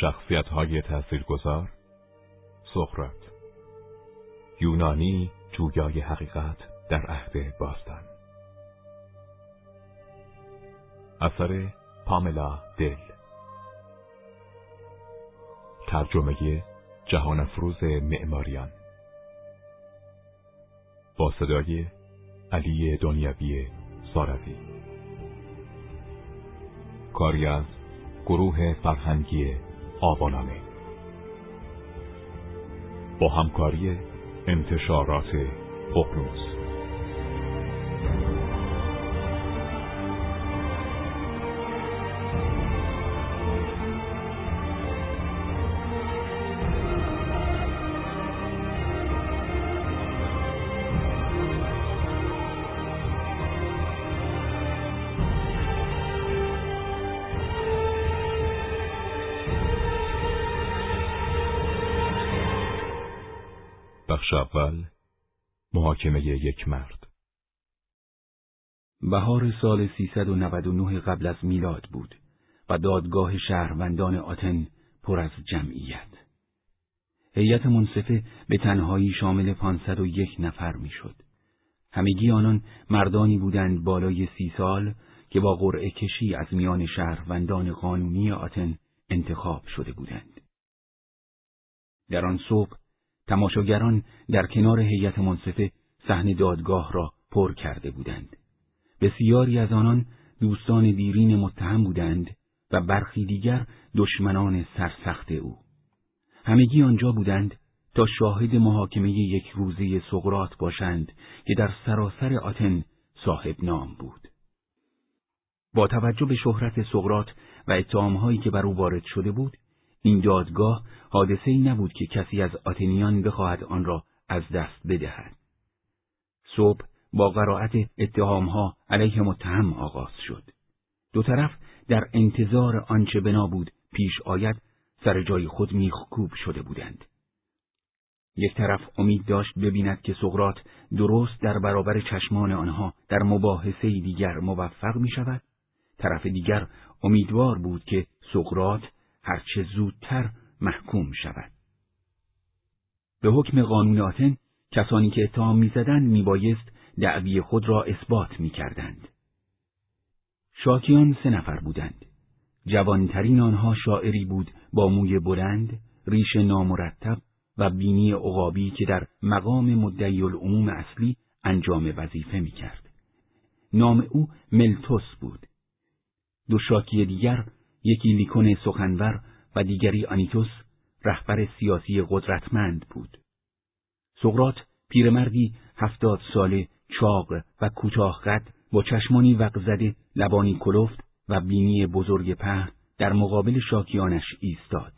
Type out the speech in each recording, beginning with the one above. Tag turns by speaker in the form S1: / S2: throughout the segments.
S1: شخصیت های تاثیرگذار. سقراط. یونانی جویای حقیقت در عهد باستان. اثر پاملا دل. ترجمه جهان افروز معماریان. با صدای علی دنیوی ساروی. کاری از گروه فرهنگی آبانامه با همکاری انتشارات ققنوس یک مرد
S2: بهار سال 399 قبل از میلاد بود و دادگاه شهروندان آتن پر از جمعیت. هیئت منصفه به تنهایی شامل 501 نفر می‌شد. همگی آنان مردانی بودند بالای سی سال که با قرعه کشی از میان شهروندان قانونی آتن انتخاب شده بودند. در آن صبح تماشاگران در کنار هیئت منصفه صحنه دادگاه را پر کرده بودند. بسیاری از آنان دوستان دیرین متهم بودند و برخی دیگر دشمنان سرسخت او. همگی آنجا بودند تا شاهد محاکمه یک روزه سقرات باشند که در سراسر آتن صاحب نام بود. با توجه به شهرت سقرات و اتهامهایی که بر او وارد شده بود، این دادگاه حادثه ای نبود که کسی از آتنیان بخواهد آن را از دست بدهد. صبح با قرائت اتهامها علیه متهم آغاز شد. دو طرف در انتظار آنچه بنا بود پیش آید سر جای خود میخکوب شده بودند. یک طرف امید داشت ببیند که سقرات درست در برابر چشمان آنها در مباحثه دیگر موفق می شود. طرف دیگر امیدوار بود که سقرات هرچه زودتر محکوم شود. به حکم قانون آتن کسانی که اتهام می‌زدند میبایست دعوی خود را اثبات می‌کردند. شاکیان سه نفر بودند. جوانترین آنها شاعری بود با موی بلند، ریش نامرتب و بینی عقابی که در مقام مدعی العموم اصلی انجام وظیفه می‌کرد. نام او ملتوس بود. دو شاکی دیگر یکی لیکون سخنور و دیگری آنیتوس رهبر سیاسی قدرتمند بود. سقرات پیرمردی هفتاد ساله چاق و کوتاه قد با چشمانی وقزده لبانی کلفت و بینی بزرگ په در مقابل شاکیانش ایستاد.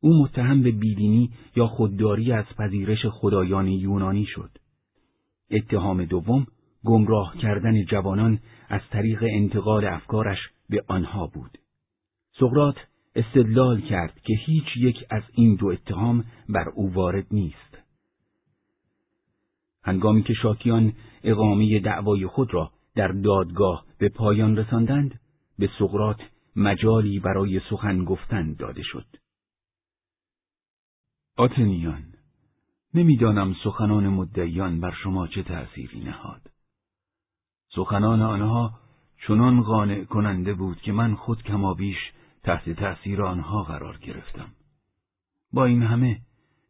S2: او متهم به بیدینی یا خودداری از پذیرش خدایان یونانی شد. اتهام دوم گمراه کردن جوانان از طریق انتقال افکارش به آنها بود. سقرات استدلال کرد که هیچ یک از این دو اتهام بر او وارد نیست. هنگامی که شاکیان اقامه دعوای خود را در دادگاه به پایان رساندند، به سقرات مجالی برای سخن گفتن داده شد. آتنیان، نمی‌دانم سخنان مدعیان بر شما چه تأثیری نهاد. سخنان آنها چنان قانع کننده بود که من خود کمابیش تحت تأثیر آنها قرار گرفتم. با این همه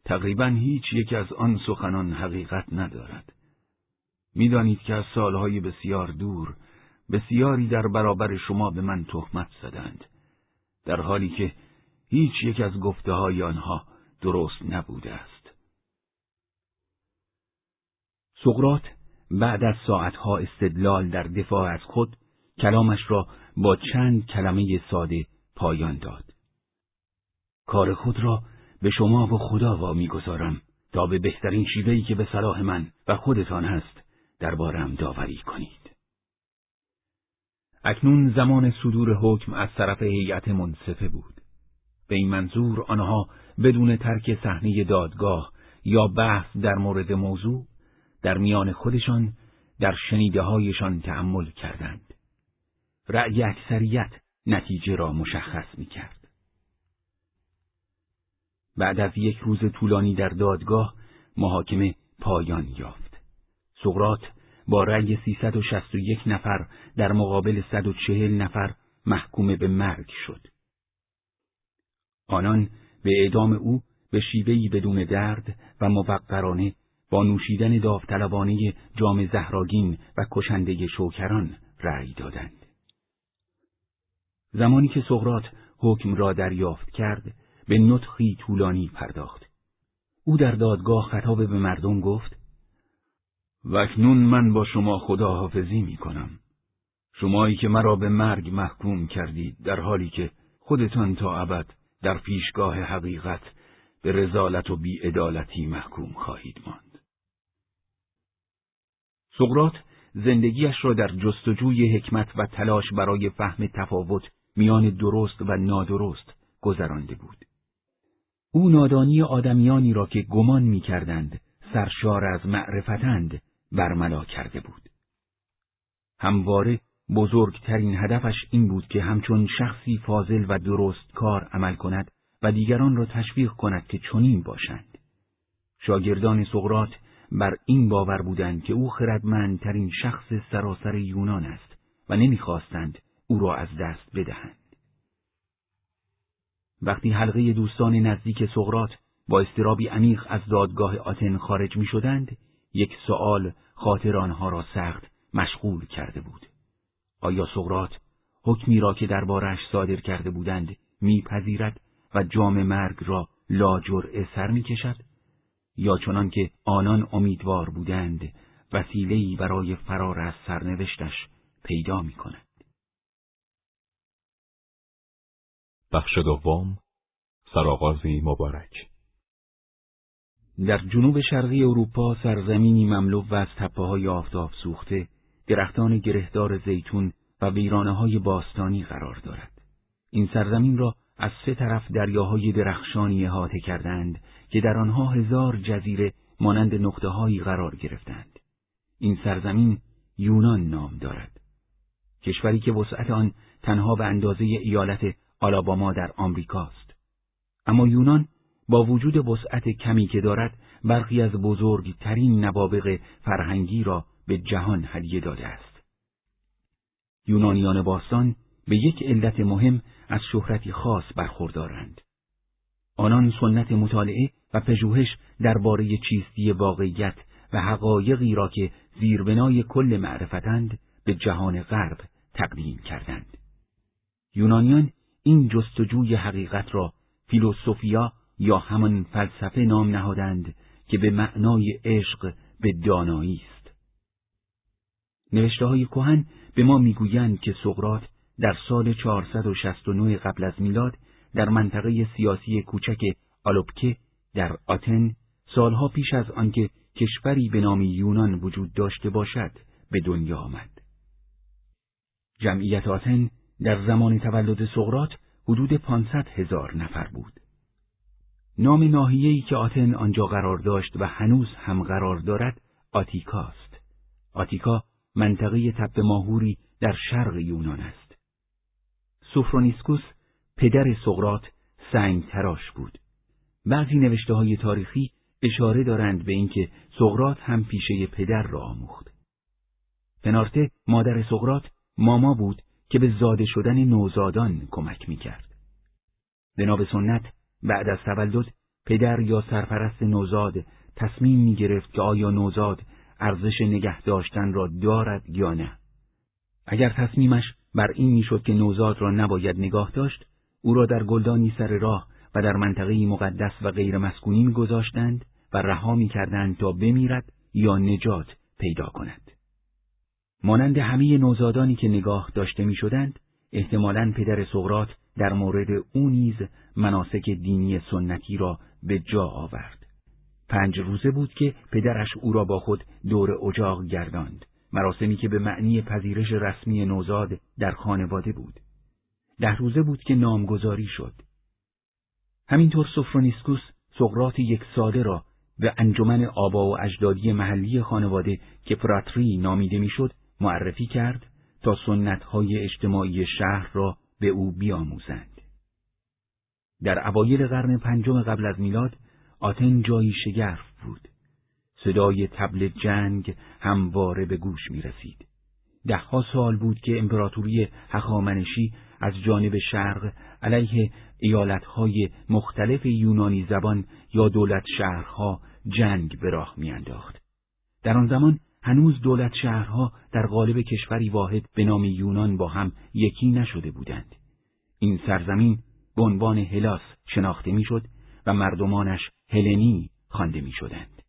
S2: تقریبا هیچ یک از آن سخنان حقیقت ندارد. می‌دانید که از سالهای بسیار دور بسیاری در برابر شما به من تهمت زدند در حالی که هیچ یک از گفته های آنها درست نبوده است. سقرات بعد از ساعتها استدلال در دفاع از خود کلامش را با چند کلمه ساده پایان داد. کار خود را به شما و خدا وا می‌گذارم تا به بهترین شیوهی که به صلاح من و خودتان هست دربارم داوری کنید. اکنون زمان صدور حکم از طرف هیئت منصفه بود. به این منظور آنها بدون ترک صحنه دادگاه یا بحث در مورد موضوع در میان خودشان در شنیده هایشان تأمل کردند. رأی اکثریت نتیجه را مشخص می کرد. بعد از یک روز طولانی در دادگاه محاکمه پایان یافت. سقرات با رأی 361 نفر در مقابل 140 نفر محکوم به مرگ شد. آنان به اعدام او به شیوهی بدون درد و موقرانه با نوشیدن داوطلبانه جام زهراگین و کشنده شوکران رأی دادند. زمانی که سقرات حکم را دریافت کرد به نطخی طولانی پرداخت. او در دادگاه خطاب به مردم گفت وکنون من با شما خداحافظی می کنم. شمایی که مرا به مرگ محکوم کردید در حالی که خودتان تا ابد در پیشگاه حقیقت به رزالت و بیعدالتی محکوم خواهید ماند. سقرات زندگیش را در جستجوی حکمت و تلاش برای فهم تفاوت میان درست و نادرست گذرانده بود. او نادانی آدمیانی را که گمان می‌کردند سرشار از معرفتند برملا کرده بود. همواره بزرگترین هدفش این بود که همچون شخصی فاضل و درست کار عمل کند و دیگران را تشویق کند که چنین باشند. شاگردان سقرات بر این باور بودند که او خردمندترین شخص سراسر یونان است و نمی‌خواستند او را از دست بدهند. وقتی حلقه دوستان نزدیک سقرات با استرابی عمیق از دادگاه آتن خارج می شدند، یک سؤال خاطر آنها را سخت مشغول کرده بود. آیا سقرات حکمی را که دربارش صادر کرده بودند میپذیرد و جام مرگ را لاجرعه سر می‌کشد یا چنان که آنان امیدوار بودند وسیله‌ای برای فرار از سرنوشتش پیدا می
S1: بخش دوم سرآغازی مبارک
S2: در جنوب شرقی اروپا سرزمینی مملو و از تپه های آفتاب سوخته درختان گرهدار زیتون و ویرانه های باستانی قرار دارد. این سرزمین را از سه طرف دریاهای درخشانی احاطه کردند که در آنها هزار جزیره مانند نقطه هایی قرار گرفتند. این سرزمین یونان نام دارد. کشوری که وسعت آن تنها به اندازه ایالت آلاباما در آمریکاست. اما یونان با وجود وسعت کمی که دارد برخی از بزرگترین نوابق فرهنگی را به جهان هدیه داده است. یونانیان باستان به یک علت مهم از شهرتی خاص برخوردارند. آنان سنت مطالعه و پژوهش درباره چیستی واقعیت و حقایقی را که زیربنای کل معرفتند به جهان غرب تقدیم کردند. یونانیان این جستجوی حقیقت را فیلوسوفیا یا همان فلسفه نام نهادند که به معنای عشق به دانایی است. نوشته های کوهن به ما می‌گویند که سقرات در سال 469 قبل از میلاد در منطقه سیاسی کوچک آلوپکه در آتن سالها پیش از آنکه کشوری به نام یونان وجود داشته باشد به دنیا آمد. جمعیت آتن در زمان تولد سقرات حدود 500 هزار نفر بود. نام ناحیه‌ای که آتن آنجا قرار داشت و هنوز هم قرار دارد آتیکاست. آتیکا منطقه تپه ماهوری در شرق یونان است. سوفرونیسکوس پدر سقرات سنگ تراش بود. بعضی نوشته های تاریخی اشاره دارند به اینکه سقرات هم پیشه پدر را آموخت. پنارته مادر سقرات ماما بود که به زاده شدن نوزادان کمک می‌کرد. به سنت بعد از تولد پدر یا سرپرست نوزاد تصمیم می گرفت که آیا نوزاد ارزش نگه داشتن را دارد یا نه. اگر تصمیمش بر این می‌شد که نوزاد را نباید نگاه داشت، او را در گلدانی سر راه و در منطقه مقدس و غیر مسکونی میگذاشتند و رها می‌کردند تا بمیرد یا نجات پیدا کند. مانند همه نوزادانی که نگاه داشته می‌شدند، احتمالاً پدر سقرات در مورد او نیز مناسک دینی سنتی را به جا آورد. پنج روزه بود که پدرش او را با خود دور اجاق گرداند، مراسمی که به معنی پذیرش رسمی نوزاد در خانواده بود. ده روزه بود که نامگذاری شد. همینطور سفرونیسکوس سقرات یک ساله را به انجمن آبا و اجدادی محلی خانواده که پراتری نامیده می‌شد معرفی کرد تا سنتهای اجتماعی شهر را به او بیاموزند. در اوایل قرن پنجم قبل از میلاد آتن جایی شگرف بود. صدای تبل جنگ همواره به گوش می رسید. دهها سال بود که امپراتوری هخامنشی از جانب شرق علیه ایالتهای مختلف یونانی زبان یا دولت شهرها جنگ به راه میانداخت. در آن زمان هنوز دولت شهرها در قالب کشوری واحد به نام یونان با هم یکی نشده بودند. این سرزمین به عنوان هلاس شناخته می‌شد و مردمانش هلنی خوانده می‌شدند.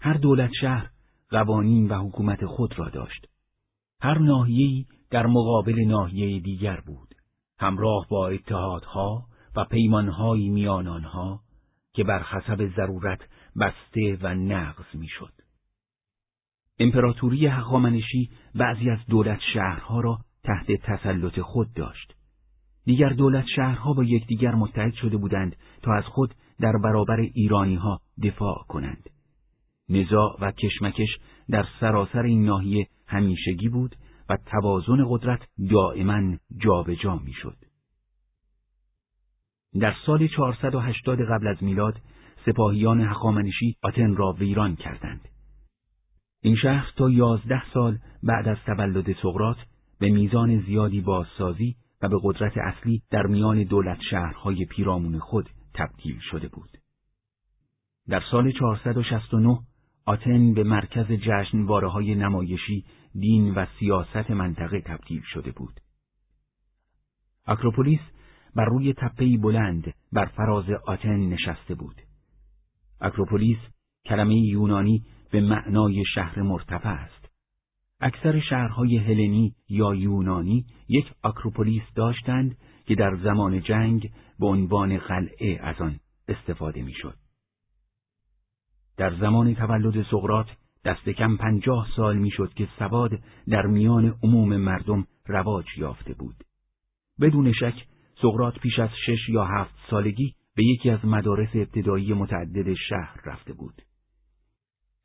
S2: هر دولت شهر قوانین و حکومت خود را داشت. هر ناحیه‌ای در مقابل ناحیه دیگر بود. همراه با اتحادها و پیمانهای میان آنها که بر حسب ضرورت بسته و نقض می‌شد. امپراتوری هخامنشی بعضی از دولت شهرها را تحت تسلط خود داشت. دیگر دولت شهرها با یکدیگر متحد شده بودند تا از خود در برابر ایرانی ها دفاع کنند. نزاع و کشمکش در سراسر این ناحیه همیشگی بود و توازن قدرت دائما جابجا می‌شد. در سال 480 قبل از میلاد سپاهیان هخامنشی آتن را ویران کردند. این شهر تا یازده سال بعد از تولد سقرات به میزان زیادی بازسازی و به قدرت اصلی در میان دولت شهرهای پیرامون خود تبدیل شده بود. در سال 469 آتن به مرکز جشنواره های نمایشی، دین و سیاست منطقه تبدیل شده بود. اکروپولیس بر روی تپهی بلند بر فراز آتن نشسته بود. اکروپولیس کلمه یونانی به معنای شهر مرتفع است. اکثر شهرهای هلنی یا یونانی یک اکروپولیس داشتند که در زمان جنگ به عنوان قلعه از آن استفاده می‌شد. در زمان تولد سقرات دست کم پنجاه سال می‌شد که سواد در میان عموم مردم رواج یافته بود. بدون شک سقرات پیش از شش یا هفت سالگی به یکی از مدارس ابتدایی متعدد شهر رفته بود.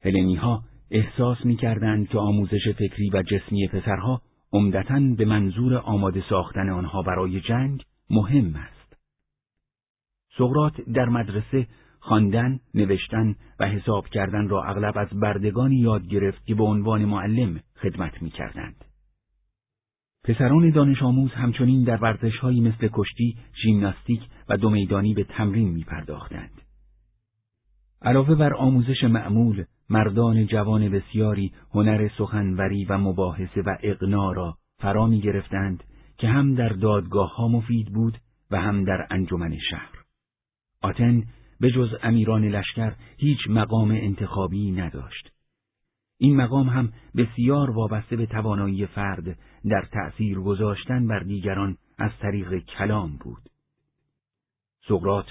S2: هلنی ها احساس می کردند که آموزش فکری و جسمی پسرها عمدتا به منظور آماده ساختن آنها برای جنگ مهم است. سقرات در مدرسه خواندن، نوشتن و حساب کردن را اغلب از بردگانی یاد گرفت که به عنوان معلم خدمت می کردند. پسران دانش آموز همچنین در ورزشهایی مثل کشتی، ژیمناستیک و دومیدانی به تمرین می پرداختند. علاوه بر آموزش معمول، مردان جوان بسیاری هنر سخنوری و مباحثه و اقنا را فرا می گرفتند که هم در دادگاه ها مفید بود و هم در انجمن شهر. آتن به جز امیران لشکر هیچ مقام انتخابی نداشت. این مقام هم بسیار وابسته به توانایی فرد در تأثیر گذاشتن بر دیگران از طریق کلام بود. سقرات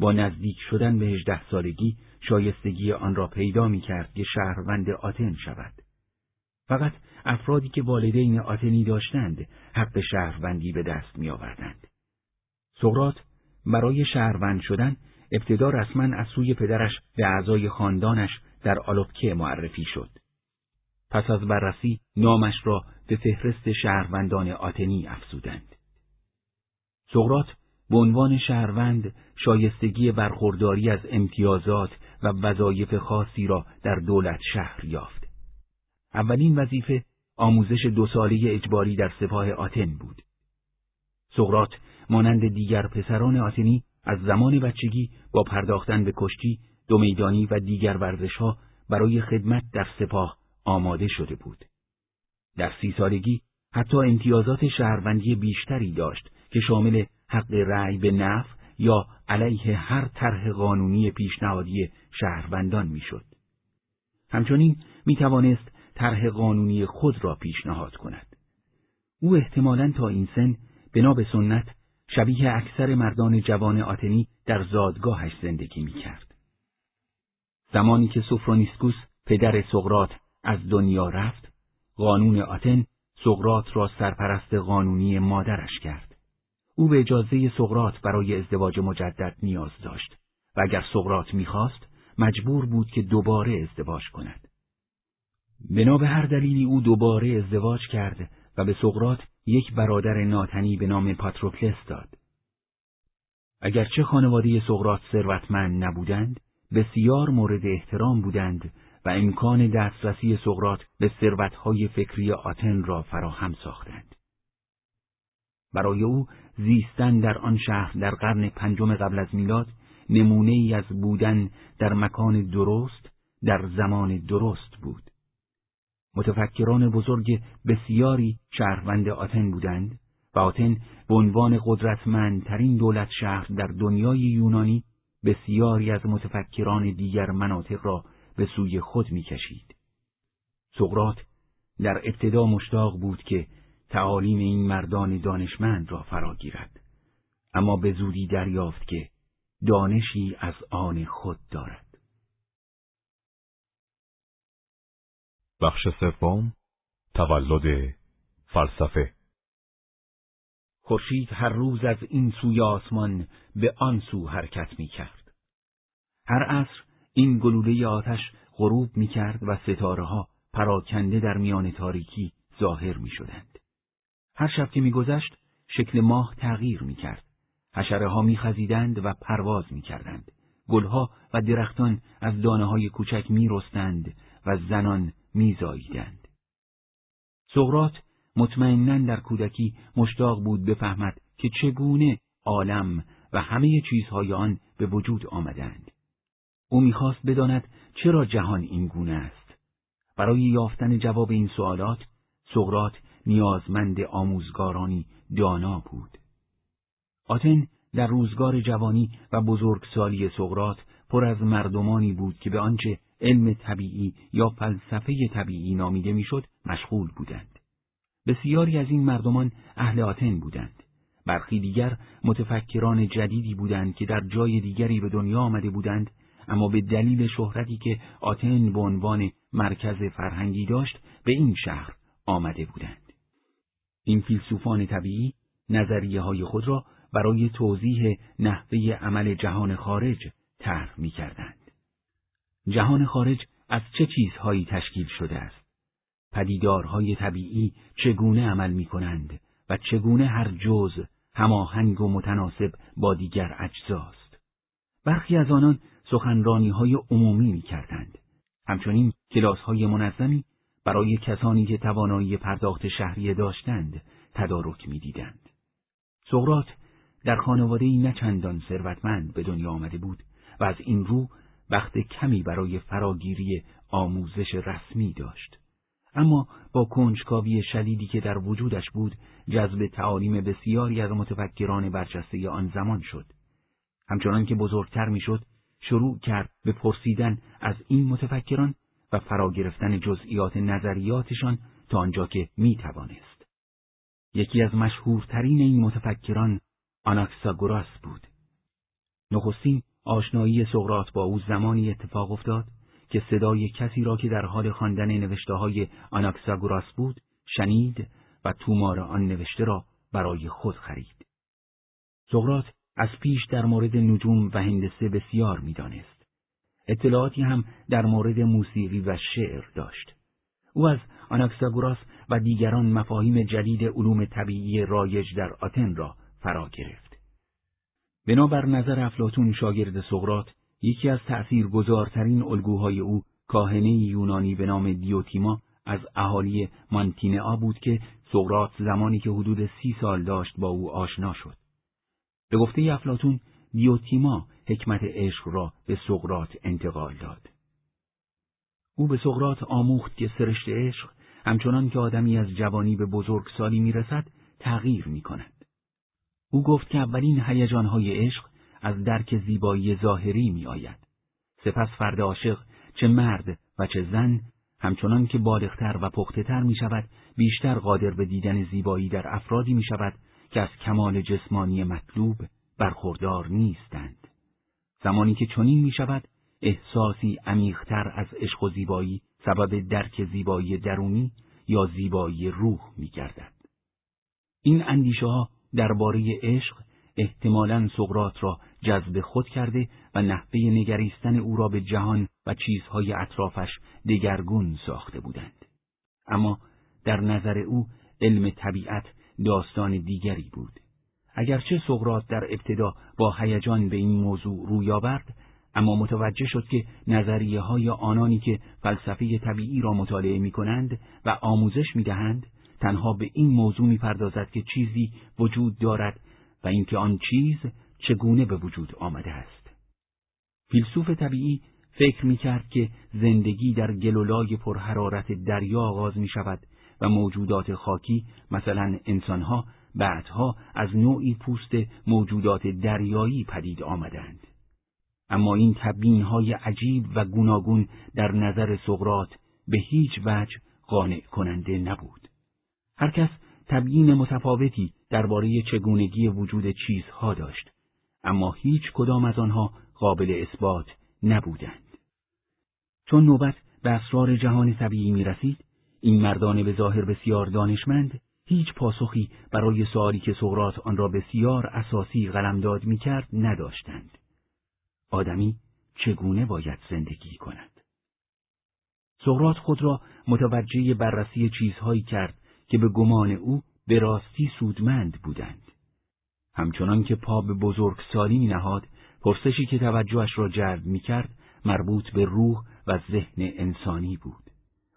S2: با نزدیک شدن به هجده سالگی شایستگی آن را پیدا می کرد که شهروند آتن شود. فقط افرادی که والدین آتنی داشتند حق شهروندی به دست می آوردند. سقرات برای شهروند شدن ابتدا رسما از سوی پدرش به اعضای خاندانش در آلوپکه معرفی شد. پس از بررسی نامش را به فهرست شهروندان آتنی افزودند. سقرات به عنوان شهروند شایستگی برخورداری از امتیازات و وظایف خاصی را در دولت شهر یافت. اولین وظیفه آموزش دو ساله اجباری در سپاه آتن بود. سقرات مانند دیگر پسران آتنی از زمان بچگی با پرداختن به کشتی، دومیدانی و دیگر ورزشها برای خدمت در سپاه آماده شده بود. در سی سالگی حتی امتیازات شهروندی بیشتری داشت که شامل حق رأی به نفع یا علیه هر طرح قانونی پیشنهادی شهروندان می‌شد. همچنین می توانست طرح قانونی خود را پیشنهاد کند. او احتمالا تا این سن بنا به سنت شبیه اکثر مردان جوان آتنی در زادگاهش زندگی می کرد. زمانی که سوفرونیسکوس پدر سقرات از دنیا رفت، قانون آتن سقرات را سرپرست قانونی مادرش کرد. او به اجازه سقرات برای ازدواج مجدد نیاز داشت و اگر سقرات می‌خواست مجبور بود که دوباره ازدواج کند. بنا به هر دلیلی او دوباره ازدواج کرد و به سقرات یک برادر ناتنی به نام پاتروکلس داد. اگرچه خانواده سقرات ثروتمند نبودند بسیار مورد احترام بودند و امکان دسترسی سقرات به ثروتهای فکری آتن را فراهم ساختند. برای او زیستن در آن شهر در قرن پنجم قبل از میلاد نمونه ای از بودن در مکان درست در زمان درست بود. متفکران بزرگ بسیاری شهروند آتن بودند و آتن به عنوان قدرتمندترین دولت شهر در دنیای یونانی بسیاری از متفکران دیگر مناطق را به سوی خود می‌کشید. سقرات در ابتدا مشتاق بود که تعالیم این مردان دانشمند را فرا گیرد اما به زودی دریافت که دانشی از آن خود دارد
S1: بخش سوم تولد فلسفه
S2: خورشید هر روز از این سوی آسمان به آن سو حرکت می کرد. هر عصر این گلوله آتش غروب می کرد و ستاره ها پراکنده در میان تاریکی ظاهر می شدند. هر شب که میگذشت شکل ماه تغییر می کرد. حشره ها می خزیدند و پرواز می کردند. گلها و درختان از دانه های کوچک می رستند و زنان می زاییدند. سقرات مطمئنا در کودکی مشتاق بود بفهمد که چگونه عالم و همه چیزهای آن به وجود آمدند. او می‌خواست بداند چرا جهان این گونه است. برای یافتن جواب این سوالات سقرات نیازمند آموزگارانی دانا بود. آتن در روزگار جوانی و بزرگسالی سقرات پر از مردمانی بود که به آنچه علم طبیعی یا فلسفه طبیعی نامیده می‌شد مشغول بودند. بسیاری از این مردمان اهل آتن بودند. برخی دیگر متفکران جدیدی بودند که در جای دیگری به دنیا آمده بودند اما به دلیل شهرتی که آتن به عنوان مرکز فرهنگی داشت به این شهر آمده بودند. این فیلسوفان طبیعی نظریه های خود را برای توضیح نحوه عمل جهان خارج طرح می کردند. جهان خارج از چه چیزهایی تشکیل شده است؟ پدیدارهای طبیعی چگونه عمل می کنند و چگونه هر جز هماهنگ و متناسب با دیگر اجزاست. برخی از آنان سخنرانی های عمومی می کردند. همچنین کلاس های منظمی برای کسانی که توانایی پرداخت شهریه داشتند تدارک می‌دیدند. سقرات در خانواده ای نه چندان ثروتمند به دنیا آمده بود و از این رو وقت کمی برای فراگیری آموزش رسمی داشت. اما با کنجکاوی شدیدی که در وجودش بود جذب تعالیم بسیاری از متفکران برجسته آن زمان شد. همچنان که بزرگتر می‌شد شروع کرد به پرسیدن از این متفکران و فرا گرفتن جزئیات نظریاتشان تا آنجا که می توانست. یکی از مشهورترین این متفکران آناکساگوراس بود. نخستین آشنایی سقرات با او زمانی اتفاق افتاد که صدای کسی را که در حال خواندن نوشته های آناکساگوراس بود شنید و تومار آن نوشته را برای خود خرید. سقرات از پیش در مورد نجوم و هندسه بسیار می‌دانست. اطلاعاتی هم در مورد موسیقی و شعر داشت. او از آناکساگوراس و دیگران مفاهیم جدید علوم طبیعی رایج در آتن را فرا گرفت. بنابر نظر افلاتون شاگرد سقرات، یکی از تأثیرگذارترین الگوهای او کاهنه یونانی به نام دیوتیما از اهالی مانتینعا بود که سقرات زمانی که حدود سی سال داشت با او آشنا شد. به گفته افلاتون دیوتیما حکمت عشق را به سقرات انتقال داد. او به سقرات آموخت که سرشت عشق همچنان که آدمی از جوانی به بزرگسالی می‌رسد تغییر می کند. او گفت که اولین هیجانهای عشق از درک زیبایی ظاهری می آید. سپس فرد عاشق چه مرد و چه زن همچنان که بالغتر و پختهتر می شود بیشتر قادر به دیدن زیبایی در افرادی می شود که از کمال جسمانی مطلوب برخوردار نیستند. زمانی که چنین می شود احساسی عمیقتر از عشق و زیبایی سبب درک زیبایی درونی یا زیبایی روح می گردد. این اندیشه ها درباره عشق احتمالا سقرات را جذب خود کرده و نحوه نگریستن او را به جهان و چیزهای اطرافش دگرگون ساخته بودند. اما در نظر او علم طبیعت داستان دیگری بود. اگرچه سقراط در ابتدا با هیجان به این موضوع روی آورد اما متوجه شد که نظریه های آنانی که فلسفه طبیعی را مطالعه می کنند و آموزش می دهند تنها به این موضوع می پردازد که چیزی وجود دارد و اینکه آن چیز چگونه به وجود آمده است. فیلسوف طبیعی فکر می کرد که زندگی در گلولای پرحرارت دریا آغاز می شود و موجودات خاکی مثلا انسانها بعدها از نوعی پوست موجودات دریایی پدید آمدند. اما این تبیین های عجیب و گوناگون در نظر سقرات به هیچ وجه قانع کننده نبود. هر کس تبیین متفاوتی درباره چگونگی وجود چیزها داشت، اما هیچ کدام از آنها قابل اثبات نبودند. چون نوبت به اسرار جهان طبیعی می رسید، این مردان به ظاهر بسیار دانشمند هیچ پاسخی برای سوالی که سقراط آن را بسیار اساسی قلمداد می کرد نداشتند. آدمی چگونه باید زندگی کند؟ سقراط خود را متوجه بررسی چیزهایی کرد که به گمان او به راستی سودمند بودند. همچنان که پا به بزرگ سالی نهاد، پرسشی که توجهش را جلب می کرد مربوط به روح و ذهن انسانی بود.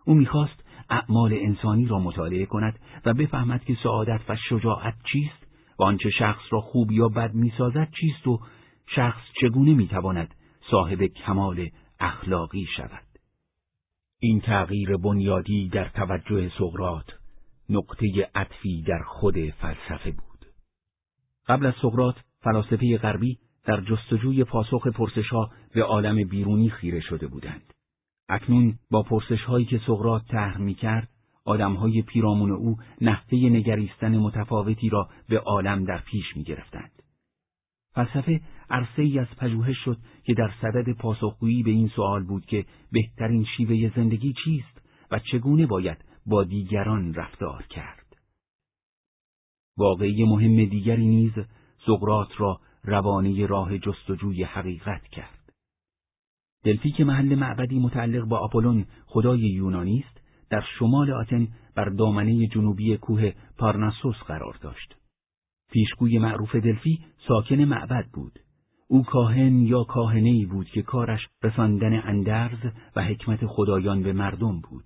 S2: او می‌خواست اعمال انسانی را مطالعه کند و بفهمد که سعادت و شجاعت چیست و آنچه شخص را خوب یا بد می‌سازد چیست و شخص چگونه می‌تواند صاحب کمال اخلاقی شود. این تغییر بنیادی در توجه سقرات نقطه عطفی در خود فلسفه بود. قبل از سقرات فلاسفه غربی در جستجوی پاسخ پرسشها به عالم بیرونی خیره شده بودند. اکنون با پرسش هایی که سقرات طرح می کرد، آدم های پیرامون او نحوه نگریستن متفاوتی را به عالم در پیش می گرفتند. فلسفه عرصه ای از پژوهش شد که در صدد پاسخگویی به این سوال بود که بهترین شیوه زندگی چیست و چگونه باید با دیگران رفتار کرد. واقعی مهم دیگری نیز سقرات را روانه راه جستجوی حقیقت کرد. دلفی که محل معبدی متعلق با آپولون خدای یونانی است، در شمال آتن بر دامنه جنوبی کوه پارناسوس قرار داشت. پیشگوی معروف دلفی ساکن معبد بود. او کاهن یا کاهنهی بود که کارش رساندن اندرز و حکمت خدایان به مردم بود.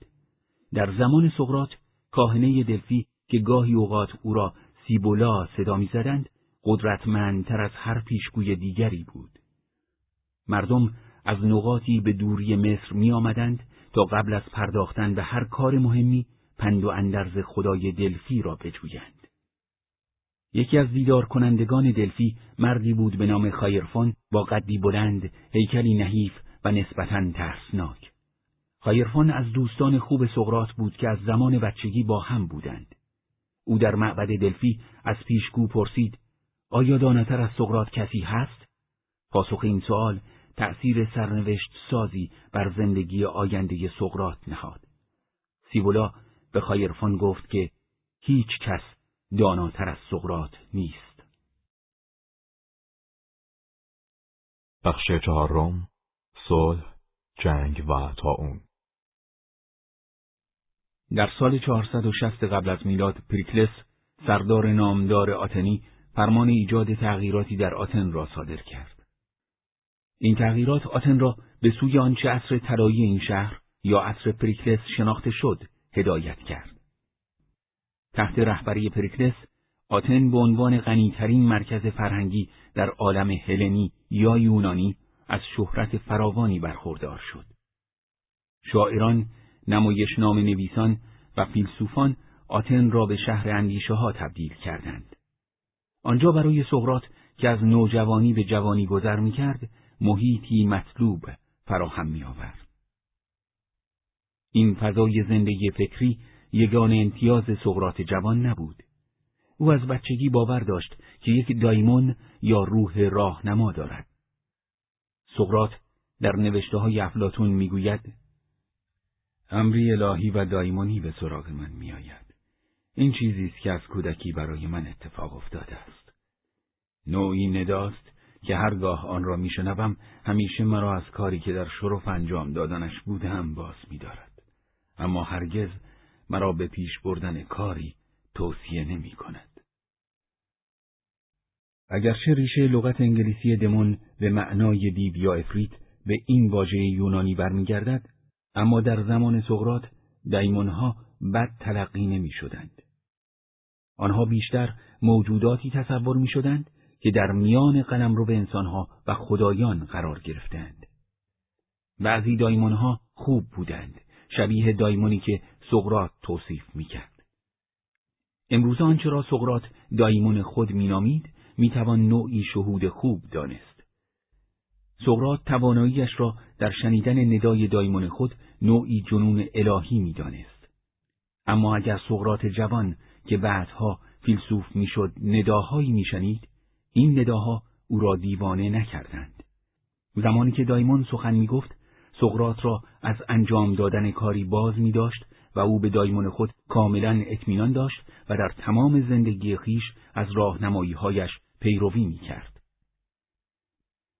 S2: در زمان سقرات کاهنه دلفی که گاهی اوقات او را سیبولا صدا می‌زدند قدرتمندتر از هر پیشگوی دیگری بود. مردم از نقاطی به دوری مصر می آمدند تا قبل از پرداختن به هر کار مهمی پند و اندرز خدای دلفی را بجویند. یکی از دیدار کنندگان دلفی مردی بود به نام خایرفون با قدی بلند، هیکلی نحیف و نسبتاً ترسناک. خایرفون از دوستان خوب سقرات بود که از زمان بچگی با هم بودند. او در معبد دلفی از پیشگو پرسید آیا داناتر از سقرات کسی هست؟ پاسخ این سوال تأثیر سرنوشت سازی بر زندگی آینده سقرات نهاد. سیبولا به خایرفون گفت که هیچ کس داناتر از سقرات نیست.
S1: بخش چهارم صلح جنگ و تاون
S2: در سال 460 قبل از میلاد پریکلس سردار نامدار آتنی فرمان ایجاد تغییراتی در آتن را صادر کرد. این تغییرات آتن را به سوی آنچه عصر طلایی این شهر یا عصر پریکلس شناخته شد هدایت کرد. تحت رهبری پریکلس آتن به عنوان غنیترین مرکز فرهنگی در عالم هلنی یا یونانی از شهرت فراوانی برخوردار شد. شاعران، نمایش نام نویسان و فیلسوفان آتن را به شهر اندیشه ها تبدیل کردند. آنجا برای سقرات که از نوجوانی به جوانی گذر می کرد، محیطی مطلوب فراهم می آورد. این فضای زندگی فکری یگان امتیاز سقرات جوان نبود. او از بچگی باور داشت که یک دایمون یا روح راهنما دارد. سقرات در نوشته های افلاتون می‌گوید امری الهی و دایمونی به سراغ من میآید. این چیزی است که از کودکی برای من اتفاق افتاده است. نوعی نداست که هرگاه آن را میشنوم همیشه مرا از کاری که در شرف انجام دادنش بودم باز میدارد. اما هرگز مرا به پیش بردن کاری توصیه نمی کند. اگرچه ریشه لغت انگلیسی دمون به معنای دیو یا افریت به این واژه یونانی برمیگردد اما در زمان سقرات دایمونها بد تلقی نمی شدند. آنها بیشتر موجوداتی تصور می شدند که در میان قلم رو به انسانها و خدایان قرار گرفتند. بعضی دایمونها خوب بودند، شبیه دایمونی که سقرات توصیف می کرد. امروز آنچه را سقرات دایمون خود مینامید می‌توان نوعی شهود خوب دانست. سقرات تواناییش را در شنیدن ندای دایمون خود نوعی جنون الهی می‌دانست. اما اگر سقرات جوان که بعدها فیلسوف می‌شد نداهایی میشنید این نداها او را دیوانه نکردند. زمانی که دایمون سخن می‌گفت سقرات را از انجام دادن کاری باز می داشت و او به دایمون خود کاملا اطمینان داشت و در تمام زندگی خیش از راهنمایی‌هایش پیروی می کرد.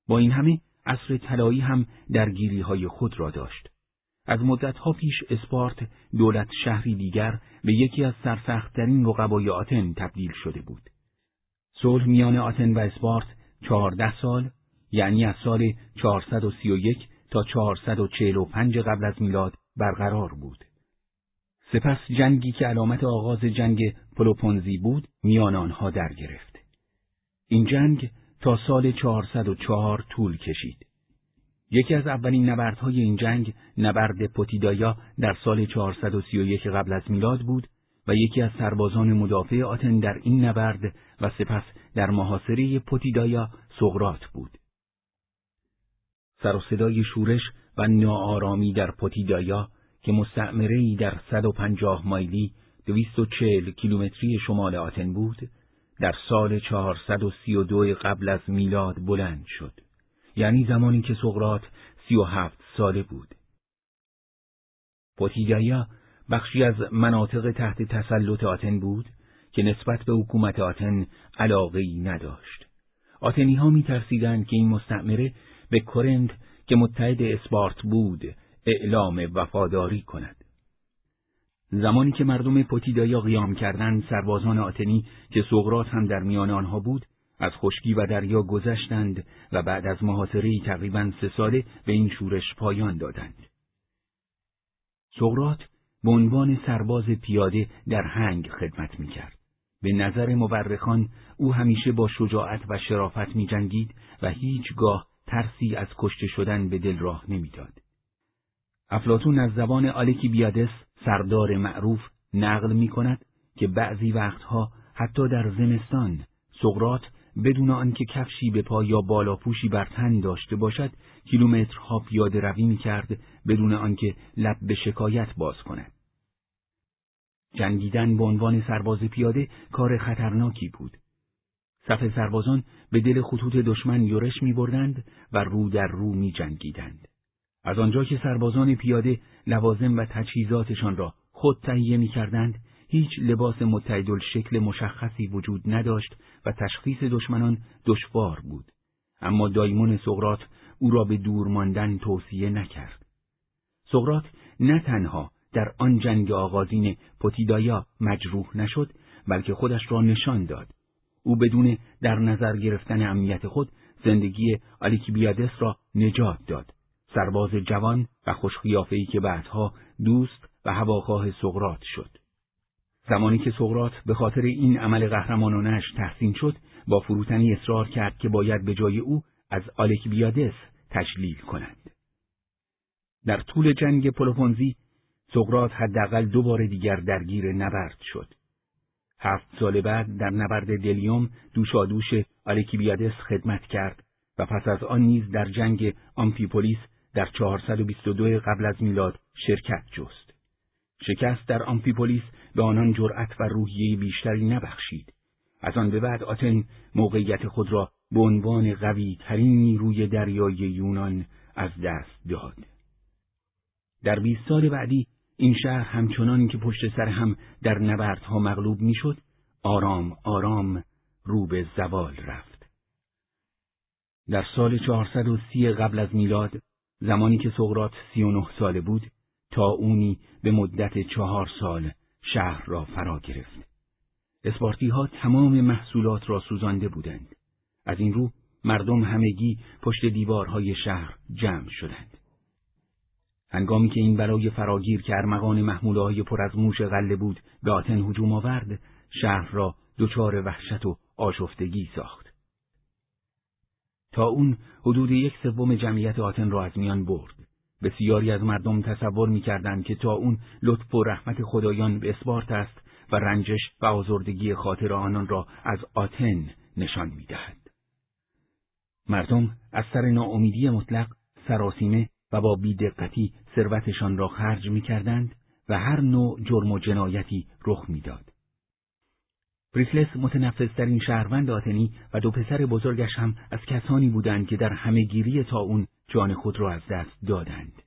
S2: با این همه عصر طلایی هم درگیری های خود را داشت. از مدتها پیش اسپارت دولت شهری دیگر به یکی از سرسختترین رقبای آتن تبدیل شده بود. صلح میان آتن و اسپارت چهارده سال یعنی از سال 431 تا 445 قبل از میلاد برقرار بود. سپس جنگی که علامت آغاز جنگ پلوپونزی بود میان آنها در گرفت. این جنگ تا سال 404 طول کشید. یکی از اولین نبردهای این جنگ نبرد پوتیدایا در سال 431 قبل از میلاد بود و یکی از سربازان مدافع آتن در این نبرد و سپس در محاصره پوتیدایا سقرات بود. سر و صدای شورش و ناآرامی در پوتیدایا که مستعمره در 150 مایلی 240 کیلومتری شمال آتن بود در سال 432 قبل از میلاد بلند شد یعنی زمانی که سقرات 37 ساله بود پوتیدایا بخشی از مناطق تحت تسلط آتن بود که نسبت به حکومت آتن علاقه ای نداشت آتنی ها می ترسیدند که این مستعمره به کرند که متحد اسپارت بود اعلام وفاداری کند. زمانی که مردم پوتیدایا قیام کردند سربازان آتنی که سقرات هم در میان آنها بود از خشکی و دریا گذشتند و بعد از محاصره تقریبا سه ساله به این شورش پایان دادند. سقرات به عنوان سرباز پیاده در هنگ خدمت می‌کرد. به نظر مورخان او همیشه با شجاعت و شرافت می جنگید و هیچگاه ترسی از کشته شدن به دل راه نمی‌داد. افلاتون از زبان آلکی بیادس سردار معروف نقل می کند که بعضی وقتها حتی در زمستان سقرات بدون آنکه کفشی به پا یا بالاپوشی بر تن داشته باشد کیلومترها پیاده روی می کرد بدون آنکه لب به شکایت باز کند. جنگیدن به عنوان سرباز پیاده کار خطرناکی بود. صف سربازان به دل خطوط دشمن یورش می بردند و رو در رو می جنگیدند. از آنجا که سربازان پیاده لوازم و تجهیزاتشان را خود تهیه می کردند، هیچ لباس متعدل شکل مشخصی وجود نداشت و تشخیص دشمنان دشوار بود. اما دایمون سقرات او را به دور ماندن توصیه نکرد. سقرات نه تنها در آن جنگ آغازین پوتیدایا مجروح نشد بلکه خودش را نشان داد. او بدون در نظر گرفتن امنیت خود زندگی آلیکیبیادس را نجات داد سرباز جوان و خوشخیافهای که بعدها دوست و هواخواه سقرات شد. زمانی که سقرات به خاطر این عمل قهرمانانش تحسین شد، با فروتنی اصرار کرد که باید به جای او از آلکبیادس تجلیل کنند. در طول جنگ پلوپونزی، سقرات حداقل دو بار دیگر درگیر نبرد شد. هفت سال بعد در نبرد دلیوم دوشادوش آلکیبیادس خدمت کرد و پس از آن نیز در جنگ آمفیپولیس در 422 قبل از میلاد شرکت جست. شکست در آمفیپولیس به آنان جرأت و روحیه بیشتری نبخشید. از آن به بعد آتن موقعیت خود را به عنوان قوی ترین نیروی دریایی یونان از دست داد. در بیست سال بعدی این شهر همچنان که پشت سر هم در نبردها مغلوب می‌شد، آرام آرام رو به زوال رفت. در سال 430 قبل از میلاد زمانی که و نه ساله بود تا اونی به مدت چهار سال شهر را فرا گرفت. اسپارتی ها تمام محصولات را سوزانده بودند. از این رو مردم همگی پشت دیوارهای شهر جمع شدند. هنگامی که این برای فراگیر که ارمغان محموله های پر از موش غله بود به آتن هجوم آورد شهر را دچار وحشت و آشفتگی ساخت تا اون حدود یک سوم جمعیت آتن را از میان برد بسیاری از مردم تصور می‌کردند که تا اون لطف و رحمت خدایان به اسپارت است و رنجش و آزردگی خاطر آنان را از آتن نشان می‌دهد مردم از سر ناامیدی مطلق سراسیمه و با بیدقتی ثروتشان را خرج می‌کردند و هر نوع جرم و جنایتی رخ می‌داد. پریکلس متنفذترین شهروند آتنی و دو پسر بزرگش هم از کسانی بودند که در همهگیری تا اون جان خود را از دست دادند.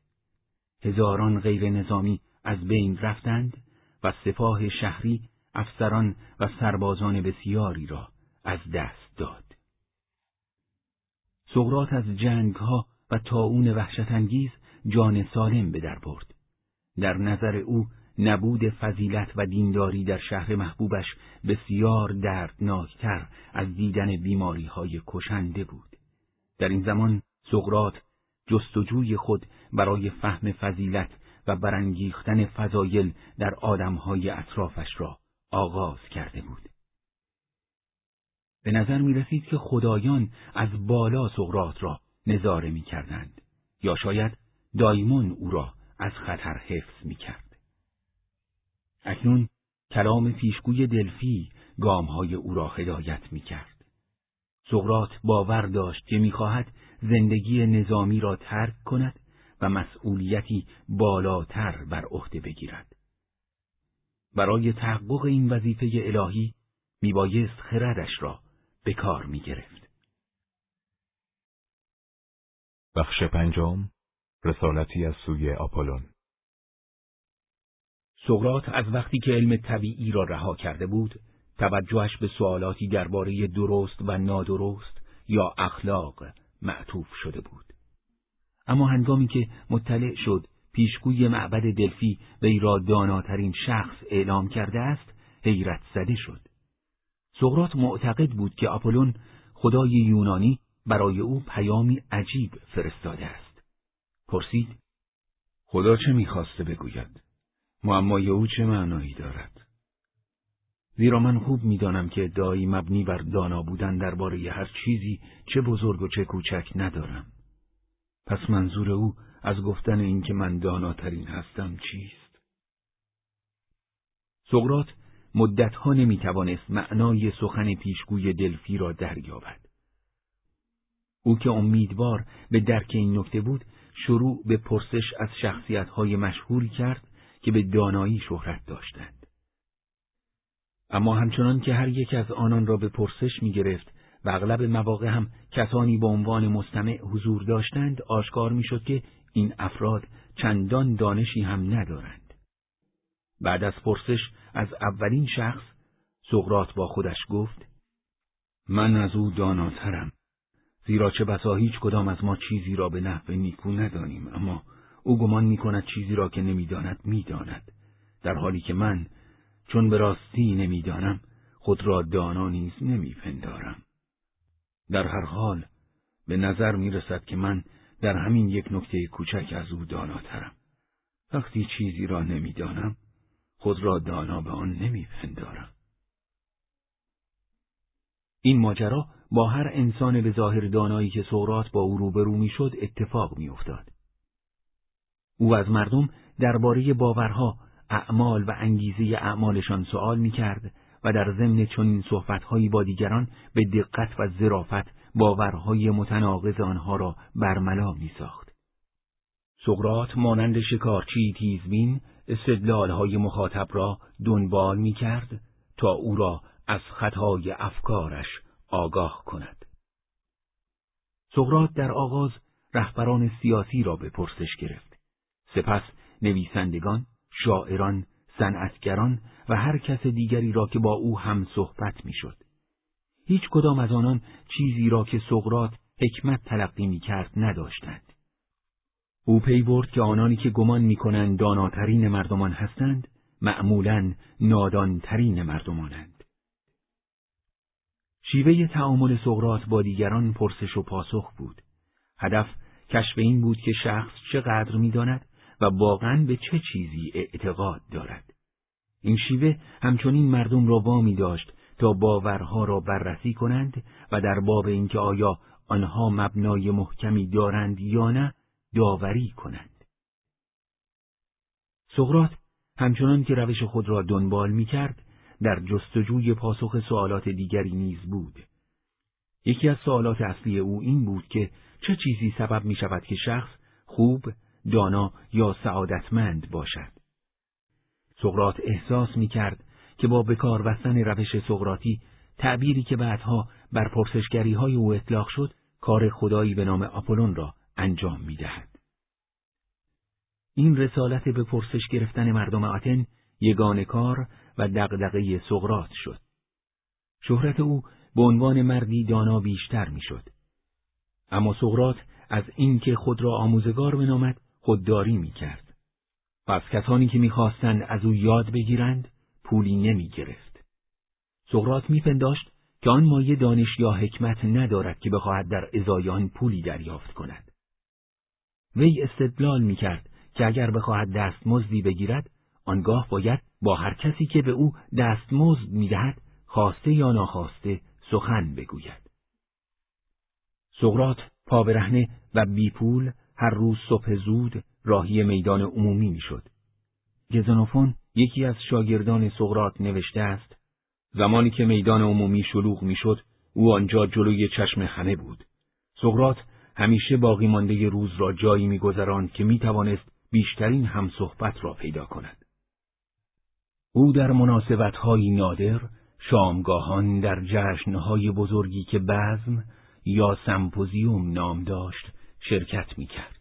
S2: هزاران غیر نظامی از بین رفتند و سپاه شهری افسران و سربازان بسیاری را از دست داد. سقرات از جنگها و تاون وحشتانگیز جان سالم به در برد. در نظر او نبود فضیلت و دینداری در شهر محبوبش بسیار دردناکتر از دیدن بیماری های کشنده بود. در این زمان سقرات جستجوی خود برای فهم فضیلت و برانگیختن فضایل در آدمهای اطرافش را آغاز کرده بود. به نظر می رسید که خدایان از بالا سقرات را نظاره می کردند یا شاید دایمون او را از خطر حفظ می کرد. اکنون کلام پیشگوی دلفی گامهای او را هدایت می کرد. سقرات باور داشت که می‌خواهد زندگی نظامی را ترک کند و مسئولیتی بالاتر بر عهده بگیرد. برای تحقق این وظیفه الهی میبایست خردش را به کار می گرفت.
S1: بخش پنجم رسالتی از سوی آپولون
S2: سقراط از وقتی که علم طبیعی را رها کرده بود توجهش به سوالاتی درباره درست و نادرست یا اخلاق معطوف شده بود اما هنگامی که مطلع شد پیشگوی معبد دلفی وی را داناترین شخص اعلام کرده است حیرت زده شد سقراط معتقد بود که آپولون خدای یونانی برای او پیامی عجیب فرستاده است. پرسید
S3: خدا چه می‌خواسته بگوید؟ معمای او چه معنایی دارد؟ زیرا من خوب می‌دانم که ادعایی مبنی بر دانا بودن درباره هر چیزی چه بزرگ و چه کوچک ندارم. پس منظور او از گفتن اینکه من داناترین هستم چیست؟
S2: سقرات مدتها نمی‌توانست معنای سخن پیشگوی دلفی را دریابد. او که امیدوار به درک این نکته بود شروع به پرسش از شخصیتهای مشهوری کرد که به دانایی شهرت داشتند. اما همچنان که هر یک از آنان را به پرسش می گرفت و اغلب مواقع هم کسانی به عنوان مستمع حضور داشتند آشکار می شد که این افراد چندان دانشی هم ندارند. بعد از پرسش از اولین شخص سقرات با خودش گفت
S3: من از او داناترم زیرا چه بسا هیچ کدام از ما چیزی را به نحو نیکو ندانیم اما او گمان می کند چیزی را که نمی‌داند می‌داند در حالی که من چون به راستی نمی‌دانم خود را دانا نیز نمیپندارم. در هر حال به نظر می رسد که من در همین یک نکته کوچک از او داناترم. وقتی چیزی را نمی‌دانم خود را دانا به آن نمیپندارم.
S2: این ماجرا با هر انسان به ظاهر دانایی که سقراط با او روبرو می‌شد اتفاق میافتاد. او از مردم درباره باورها، اعمال و انگیزه اعمالشان سوال می‌کرد و در ضمن چنین صحبتهایی با دیگران به دقت و ظرافت باورهای متناقض آنها را برملا میساخت. سقراط مانند شکارچی تیزبین استدلالهای مخاطب را دنبال می‌کرد تا او را از خطای افکارش آگاه کند. سقراط در آغاز رهبران سیاسی را به پرسش گرفت. سپس نویسندگان، شاعران، صنعتگران و هر کس دیگری را که با او هم صحبت می‌شد. هیچ کدام از آنان چیزی را که سقراط حکمت تلقی می کرد نداشتند. او پی برد که آنانی که گمان می‌کنند داناترین مردمان هستند معمولا نادانترین مردمانند. شیوه تعامل سقرات با دیگران پرسش و پاسخ بود. هدف کشف این بود که شخص چقدر می‌داند و واقعا به چه چیزی اعتقاد دارد. این شیوه همچنین مردم را وامی داشت تا باورها را بررسی کنند و در باب اینکه آیا آنها مبنای محکمی دارند یا نه داوری کنند. سقرات همچنان که روش خود را دنبال می کرد در جستجوی پاسخ سوالات دیگری نیز بود. یکی از سوالات اصلی او این بود که چه چیزی سبب می شود که شخص خوب، دانا یا سعادتمند باشد. سقرات احساس می کرد که با بکار بستن روش سقراطی تعبیری که بعدها بر پرسشگری های او اطلاق شد کار خدایی به نام آپولون را انجام می دهد. این رسالت به پرسش گرفتن مردم آتن یگان کار و دغدغه سقرات شد. شهرت او به عنوان مردی دانا بیشتر می‌شد. اما سقرات از اینکه خود را آموزگار بنامد خودداری می‌کرد. و از کسانی که می‌خواستند از او یاد بگیرند پولی نمی‌گرفت. سقرات میپنداشت که آن مایه دانش یا حکمت ندارد که بخواهد در ازای آن پولی دریافت کند. وی استدلال می‌کرد که اگر بخواهد دستمزدی بگیرد آنگاه باید با هر کسی که به او دستمزد می‌دهد خواسته یا ناخواسته سخن بگوید. سقرات پاورهنه و بیپول هر روز صبح زود راهی میدان عمومی می‌شد. گزنوفون یکی از شاگردان سقرات نوشته است زمانی که میدان عمومی شلوغ می‌شد او آنجا جلوی چشم همه بود. سقرات همیشه باقی مانده روز را جایی میگذراند که می‌توانست بیشترین همصحبت را پیدا کند. او در مناسبت‌های نادر، شامگاهان در جشنهای بزرگی که بزم یا سمپوزیوم نام داشت، شرکت می کرد.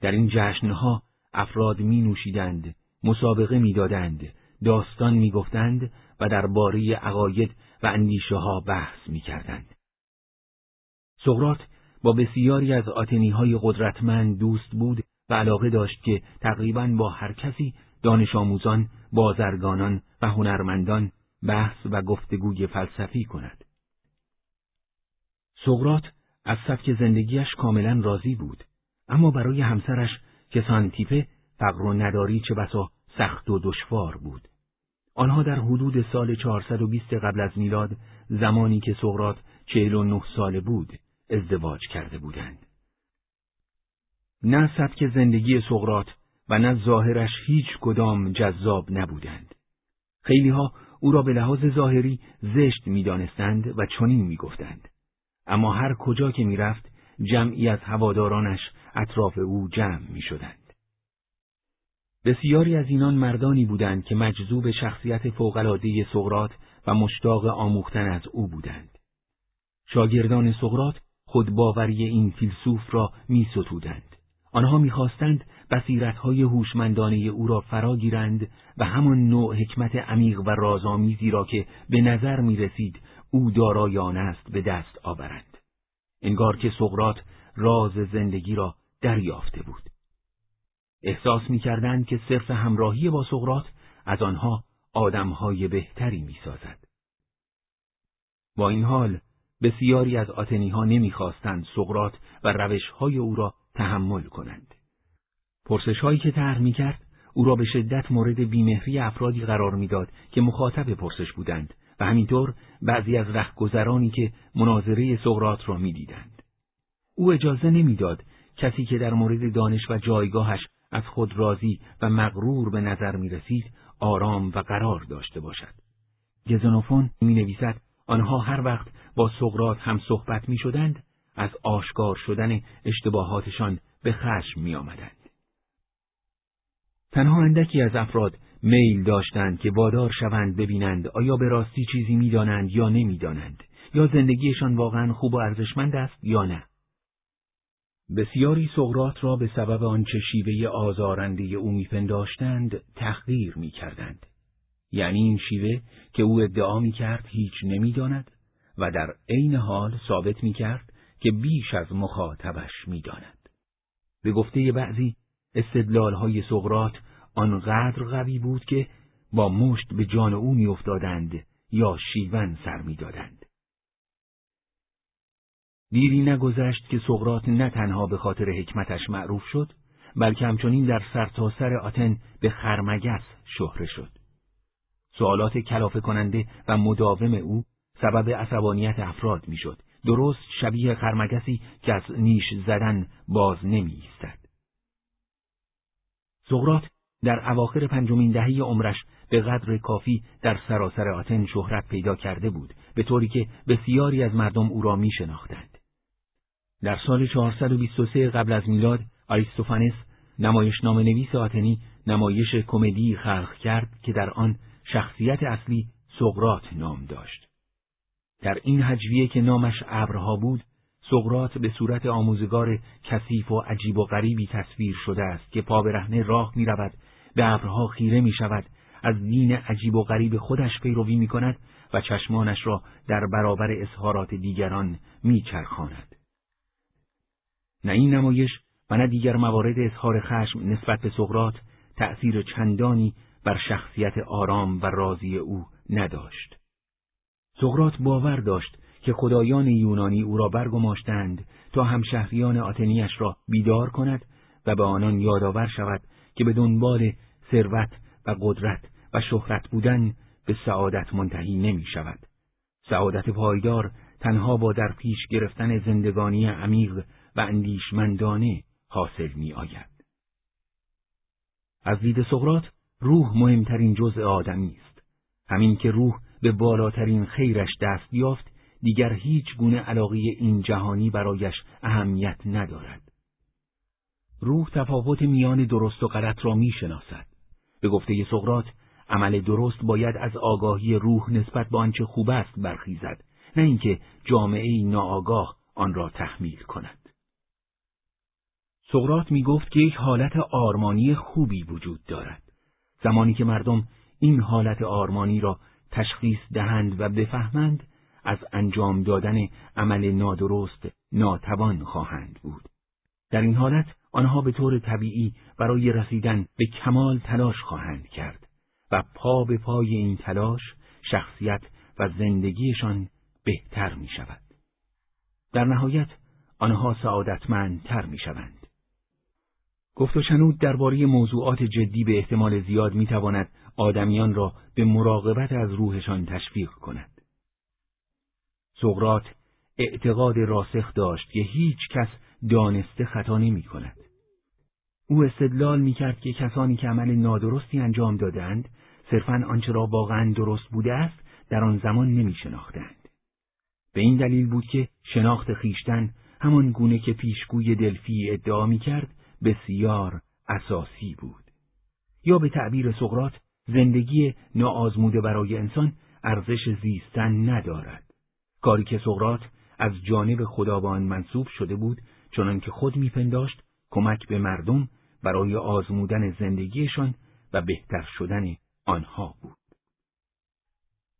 S2: در این جشنها افراد می نوشیدند، مسابقه می دادند، داستان می گفتند و درباره عقاید و اندیشه ها بحث می کردند. سقرات با بسیاری از آتنی های قدرتمند دوست بود و علاقه داشت که تقریبا با هر کسی دانش آموزان، بازرگانان و هنرمندان بحث و گفتگوی فلسفی کند. سقرات از سبک زندگیش کاملا راضی بود، اما برای همسرش کسانتیپه فقر و نداری چه بسا سخت و دشوار بود. آنها در حدود سال 420 قبل از میلاد زمانی که سقرات 49 ساله بود ازدواج کرده بودند. نه سبک زندگی سقرات و نه ظاهرش هیچ کدام جذاب نبودند. خیلیها او را به لحاظ ظاهری زشت می‌دانستند و چنین می‌گفتند. اما هر کجا که می‌رفت جمعی از هوادارانش اطراف او جمع می‌شدند. بسیاری از اینان مردانی بودند که مجذوب شخصیت فوقالعاده سقرات و مشتاق آموختن از او بودند. شاگردان سقرات خودباوری این فیلسوف را می ستودند. آنها می‌خواستند بصیرتهای هوشمندانه او را فرا گیرند و همان نوع حکمت عمیق و رازآمیزی را که به نظر می رسید او دارای آن است به دست آورند. انگار که سقرات راز زندگی را دریافته بود. احساس می‌کردند که صرف همراهی با سقرات از آنها آدمهای بهتری می‌سازد. با این حال بسیاری از آتنی ها نمی‌خواستند سقرات و روشهای او را تحمل کنند. پرسش هایی که طرح می کرد او را به شدت مورد بیمهری افرادی قرار می‌داد که مخاطب پرسش بودند و همینطور بعضی از رهگذرانی که مناظره سقرات را می‌دیدند. او اجازه نمی‌داد کسی که در مورد دانش و جایگاهش از خود راضی و مغرور به نظر می رسید آرام و قرار داشته باشد. گزنوفون می نویسد آنها هر وقت با سقرات هم صحبت می شدند از آشکار شدن اشتباهاتشان به خشم می آمدند. تنها اندکی از افراد میل داشتند که وادار شوند ببینند آیا به راستی چیزی می‌دانند یا نمی‌دانند یا زندگیشان واقعا خوب و ارزشمند است یا نه. بسیاری سقرات را به سبب آنچه شیوه آزارنده او میپنداشتند تحقیر می‌کردند. یعنی این شیوه که او ادعا می‌کرد هیچ نمی‌داند و در عین حال ثابت می‌کرد که بیش از مخاطبش می‌داند. به گفته بعضی های سقرات آنقدر قوی بود که با مشت به جان او میافتادند یا شیون سر می‌دادند. دیری نگذشت که سقرات نه تنها به خاطر حکمتش معروف شد بلکه همچنین در سرتاسر سر آتن به خرمگس شهره شد سوالات کلافه کننده و مداوم او سبب عصبانیت افراد می‌شد درست شبیه خرمگسی که از نیش زدن باز نمی ایستد. سقرات در اواخر پنجمین دهه عمرش به قدر کافی در سراسر آتن شهرت پیدا کرده بود به طوری که بسیاری از مردم او را می شناختند. در سال 423 قبل از میلاد آریستوفانس نمایشنامه نویس آتنی نمایش کمدی خلق کرد که در آن شخصیت اصلی سقرات نام داشت. در این هجویه که نامش ابرها بود، سقرات به صورت آموزگار کثیف و عجیب و غریبی تصویر شده است که پا برهنه راه می رود، به ابرها خیره می شود، از دین عجیب و غریب خودش پیروی می کند و چشمانش را در برابر اظهارات دیگران می چرخاند. نه این نمایش و نه دیگر موارد اظهار خشم نسبت به سقرات تأثیر چندانی بر شخصیت آرام و راضی او نداشت. سقرات باور داشت که خدایان یونانی او را برگماشتند تا همشهریان آتنیش را بیدار کند و به آنان یادآور شود که به دنبال ثروت و قدرت و شهرت بودن به سعادت منتهی نمی شود. سعادت پایدار تنها با در پیش گرفتن زندگانی عمیق و اندیشمندانه حاصل می آید. از دید سقرات روح مهمترین جزء آدمی است. همین که روح به بالاترین خیرش دست یافت دیگر هیچ گونه علاقه این جهانی برایش اهمیت ندارد. روح تفاوت میان درست و غلط را می شناسد. به گفته سقرات عمل درست باید از آگاهی روح نسبت به آنچه خوب است برخیزد نه اینکه جامعه ناآگاه آن را تحمیل کند. سقرات می گفت که یک حالت آرمانی خوبی وجود دارد. زمانی که مردم این حالت آرمانی را تشخیص دهند و بفهمند از انجام دادن عمل نادرست ناتوان خواهند بود. در این حالت آنها به طور طبیعی برای رسیدن به کمال تلاش خواهند کرد و پا به پای این تلاش شخصیت و زندگیشان بهتر می شود. در نهایت آنها سعادتمندتر می شوند. گفت و شنود درباره موضوعات جدی به احتمال زیاد می‌تواند آدمیان را به مراقبت از روحشان تشویق کند. سقرات اعتقاد راسخ داشت که هیچ کس دانسته خطا نمی کند. او استدلال می کرد که کسانی که عمل نادرستی انجام دادند صرفا آنچه را واقعا درست بوده است در آن زمان نمی شناختند. به این دلیل بود که شناخت خیشتن همان گونه که پیشگوی دلفی ادعا می کرد بسیار اساسی بود. یا به تعبیر سقرات زندگی ناآزموده برای انسان ارزش زیستن ندارد. کاری که سقرات از جانب خداوند منصوب شده بود چنان که خود میپنداشت کمک به مردم برای آزمودن زندگیشان و بهتر شدن آنها بود.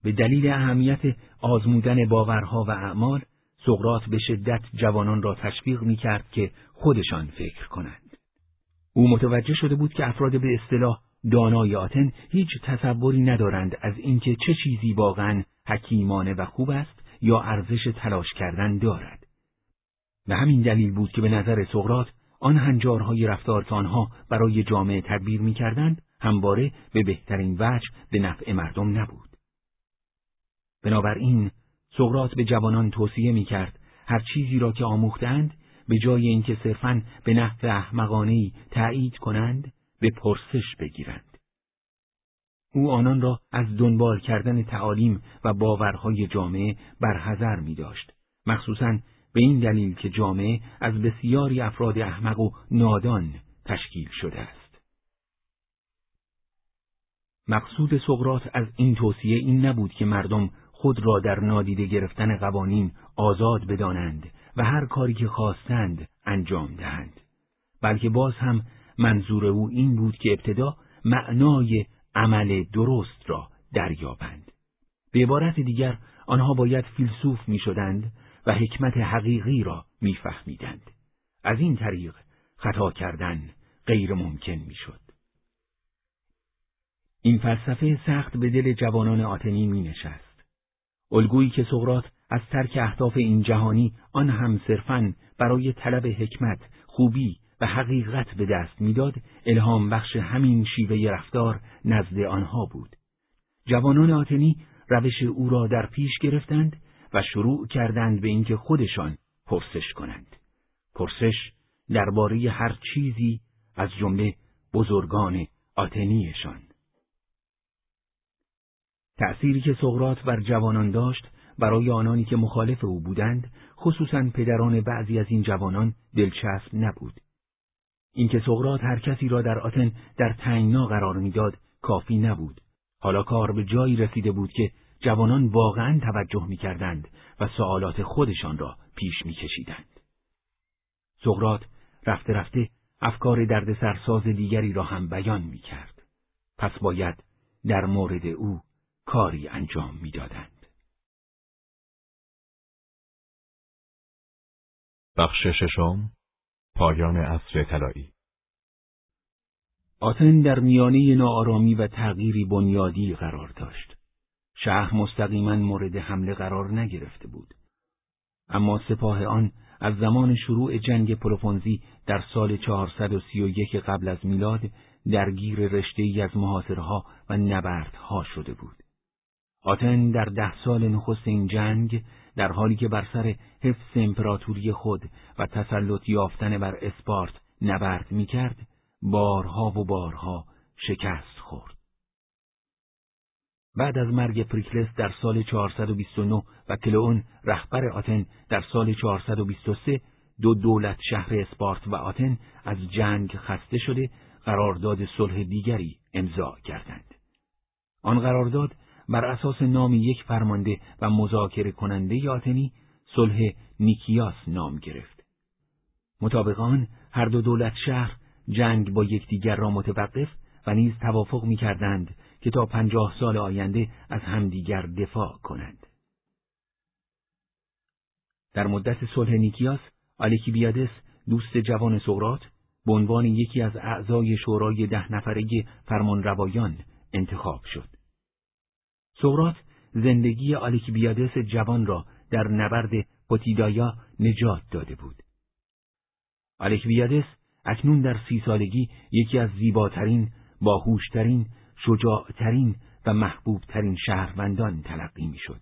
S2: به دلیل اهمیت آزمودن باورها و اعمال سقرات به شدت جوانان را تشویق می کرد که خودشان فکر کنند. او متوجه شده بود که افراد به اصطلاح دانای آتن هیچ تصوری ندارند از اینکه چه چیزی واقعا حکیمانه و خوب است یا ارزش تلاش کردن دارد. به همین دلیل بود که به نظر سقرات آن هنجارهای رفتار که آنها برای جامعه تدبیر می‌کردند همواره به بهترین وجه به نفع مردم نبود. بنابراین سقرات به جوانان توصیه می‌کرد هر چیزی را که آموختند به جای اینکه صرفاً به نحو احمقانهای تایید کنند به پرسش بگیرند. او آنان را از دنبال کردن تعالیم و باورهای جامعه برحذر می داشت. مخصوصاً به این دلیل که جامعه از بسیاری افراد احمق و نادان تشکیل شده است. مقصود سقرات از این توصیه این نبود که مردم خود را در نادیده گرفتن قوانین آزاد بدانند و هر کاری که خواستند انجام دهند بلکه باز هم منظور او این بود که ابتدا معنای عمل درست را دریابند به عبارت دیگر آنها باید فیلسوف می شدند و حکمت حقیقی را میفهمیدند. از این طریق خطا کردن غیر ممکن می شد. این فلسفه سخت به دل جوانان آتنی می نشست. الگویی که سقرات از ترک اهداف این جهانی آن هم صرفاً برای طلب حکمت، خوبی و حقیقت به دست می‌داد، الهام بخش همین شیوه رفتار نزد آنها بود. جوانان آتنی روش او را در پیش گرفتند و شروع کردند به اینکه خودشان پرسش کنند. پرسش درباره هر چیزی از جمله بزرگان آتنیشان. تأثیری که سقرات بر جوانان داشت برای آنانی که مخالف او بودند خصوصا پدران بعضی از این جوانان دلچسب نبود اینکه سقرات هر کسی را در آتن در تنگنا قرار می‌داد کافی نبود حالا کار به جایی رسیده بود که جوانان واقعا توجه می‌کردند و سوالات خودشان را پیش میکشیدند. سقرات رفته رفته افکار درد سرساز دیگری را هم بیان می‌کرد. پس باید در مورد او کاری انجام می‌دادند.
S1: بخش ششم پایان عصر طلایی.
S2: آتن در میانه ناآرامی و تغییری بنیادی قرار داشت. شهر مستقیما مورد حمله قرار نگرفته بود. اما سپاه آن از زمان شروع جنگ پلوپونزی در سال 431 قبل از میلاد درگیر رشته ای از محاصرها و نبردها شده بود. آتن در ده سال نخست این جنگ در حالی که بر سر حفظ امپراتوری خود و تسلط یافتن بر اسپارت نبرد می‌کرد بارها و بارها شکست خورد. بعد از مرگ پریکلس در سال 429 و کلئون رهبر آتن در سال 423 دو دولت شهر اسپارت و آتن از جنگ خسته شده قرارداد صلح دیگری امضا کردند. آن قرارداد بر اساس نام یک فرمانده و مذاکره کننده آتنی صلح نیکیاس نام گرفت. مطابق آن هر دو دولت شهر جنگ با یکدیگر را متوقف و نیز توافق می کردند که تا پنجاه سال آینده از همدیگر دفاع کنند. در مدت صلح نیکیاس، بیادس دوست جوان سقرات به عنوان یکی از اعضای شورای ده نفره فرمان روایان انتخاب شد. سقرات زندگی بیادس جوان را در نبرد پوتیدایا نجات داده بود. بیادس اکنون در سی سالگی یکی از زیباترین، باهوشترین، شجاعترین و محبوبترین شهروندان تلقی می‌شد.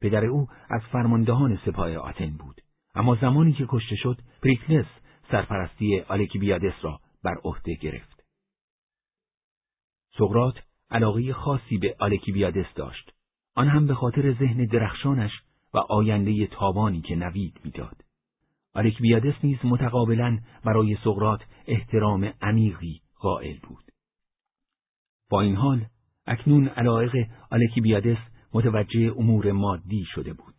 S2: پدر او از فرماندهان سپاه آتن بود، اما زمانی که کشته شد، پریکلس سرپرستی بیادس را بر عهده گرفت. سقرات علاقه خاصی به بیادس داشت، آن هم به خاطر ذهن درخشانش و آینده تابانی که نوید می‌داد. بیادس نیز متقابلا برای سقرات احترام عمیقی قائل بود. با این حال اکنون علایق بیادس متوجه امور مادی شده بود.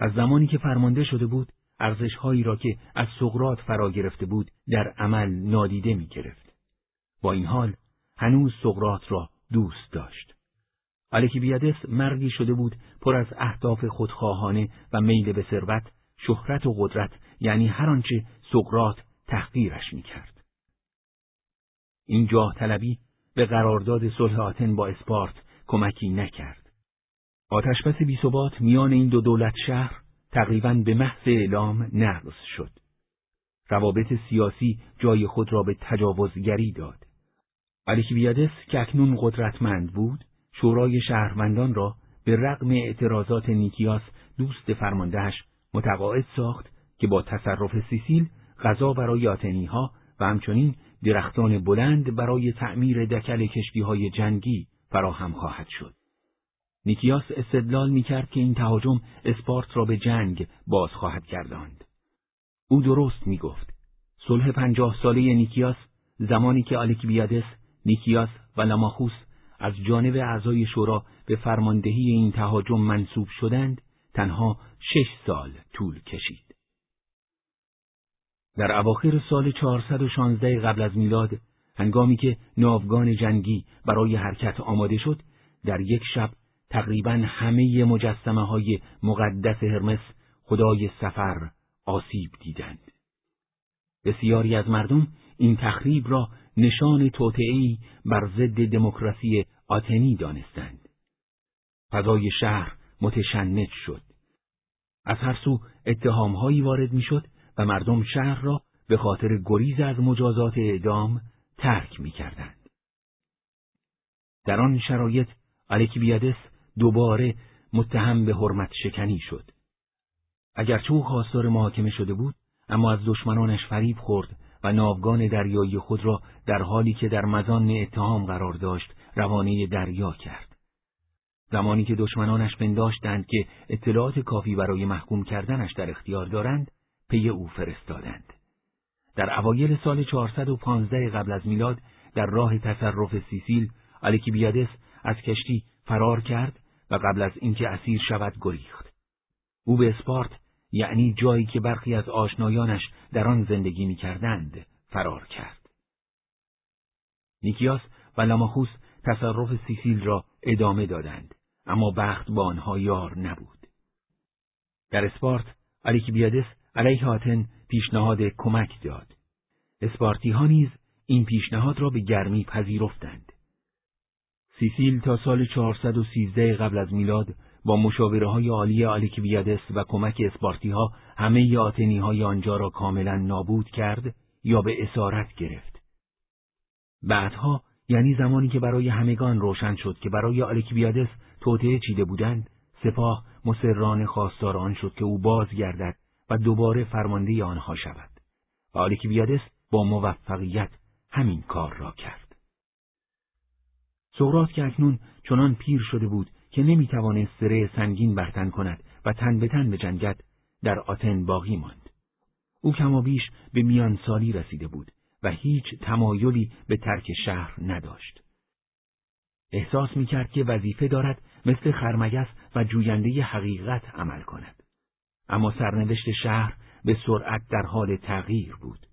S2: از زمانی که فرمانده شده بود، ارزشهایی را که از سقرات فرا گرفته بود در عمل نادیده می گرفت. با این حال هنوز سقرات را دوست داشت. بیادس مردی شده بود پر از اهداف خودخواهانه و میل به ثروت شهرت و قدرت یعنی هر آنچه سقرات تحقیرش می‌کرد. این جاه طلبی به قرارداد صلح آتن با اسپارت کمکی نکرد. آتشبس بیثبات میان این دو دولت شهر تقریبا به محض اعلام نقض شد. روابط سیاسی جای خود را به تجاوزگری داد. بیادس که اکنون قدرتمند بود، شورای شهروندان را به رغم اعتراضات نیکیاس دوست فرماندهش متقاعد ساخت که با تصرف سیسیل غذا برای آتنی ها و همچنین درختان بلند برای تعمیر دکل کشتی های جنگی فراهم خواهد شد. نیکیاس استدلال می‌کرد که این تهاجم اسپارت را به جنگ باز خواهد گرداند. او درست می‌گفت. صلح پنجاه ساله نیکیاس زمانی که آلکیبیادس، نیکیاس و لاماخوس از جانب اعضای شورا به فرماندهی این تهاجم منصوب شدند تنها شش سال طول کشید. در اواخر سال 416 قبل از میلاد هنگامی که ناوگان جنگی برای حرکت آماده شد در یک شب تقریبا همه مجسمه های مقدس هرمس خدای سفر آسیب دیدند. بسیاری از مردم این تخریب را نشان توطئه‌ای بر ضد دموکراسی آتنی دانستند. فضای شهر متشنج شد از هر سو اتهامهایی وارد می‌شد مردم شهر را به خاطر گریز از مجازات اعدام ترک می‌کردند. در آن شرایط الکیبیادس دوباره متهم به حرمت شکنی شد. اگرچه او خواستار محاکمه شده بود، اما از دشمنانش فریب خورد و ناوگان دریایی خود را در حالی که در مزان اتهام قرار داشت روانه دریا کرد. زمانی که دشمنانش پنداشتند که اطلاعات کافی برای محکوم کردنش در اختیار دارند، پی او فرستادند. در اوایل سال 415 قبل از میلاد در راه تصرف سیسیل الکیبیادس از کشتی فرار کرد و قبل از اینکه اسیر شود گریخت. او به اسپارت یعنی جایی که برخی از آشنایانش در آن زندگی می‌کردند فرار کرد. نیکیاس و لاماخوس تصرف سیسیل را ادامه دادند اما بخت با آنها یار نبود. در اسپارت الیکیبیادس علیه آتن پیشنهاد کمک داد. اسپارتی ها نیز این پیشنهاد را به گرمی پذیرفتند. سیسیل تا سال 413 قبل از میلاد با مشاوره های عالی آلیکیبیادس و کمک اسپارتی ها همه آتنی های آنجا را کاملا نابود کرد یا به اسارت گرفت. بعدها یعنی زمانی که برای همگان روشن شد که برای آلیکیبیادس توطعه چیده بودند سپاه مسرران خواستار آن شد که او بازگردد و دوباره فرمانده آنها شود و آلیکیبیادس با موفقیت همین کار را کرد. سقراط که اکنون چنان پیر شده بود که نمی‌توانست سره سنگین برتن کند و تن به تن جنگت در آتن باقی ماند. او کمابیش به میان سالی رسیده بود و هیچ تمایلی به ترک شهر نداشت. احساس می‌کرد که وظیفه دارد مثل خرمگس و جوینده حقیقت عمل کند. اما سرنوشت شهر به سرعت در حال تغییر بود.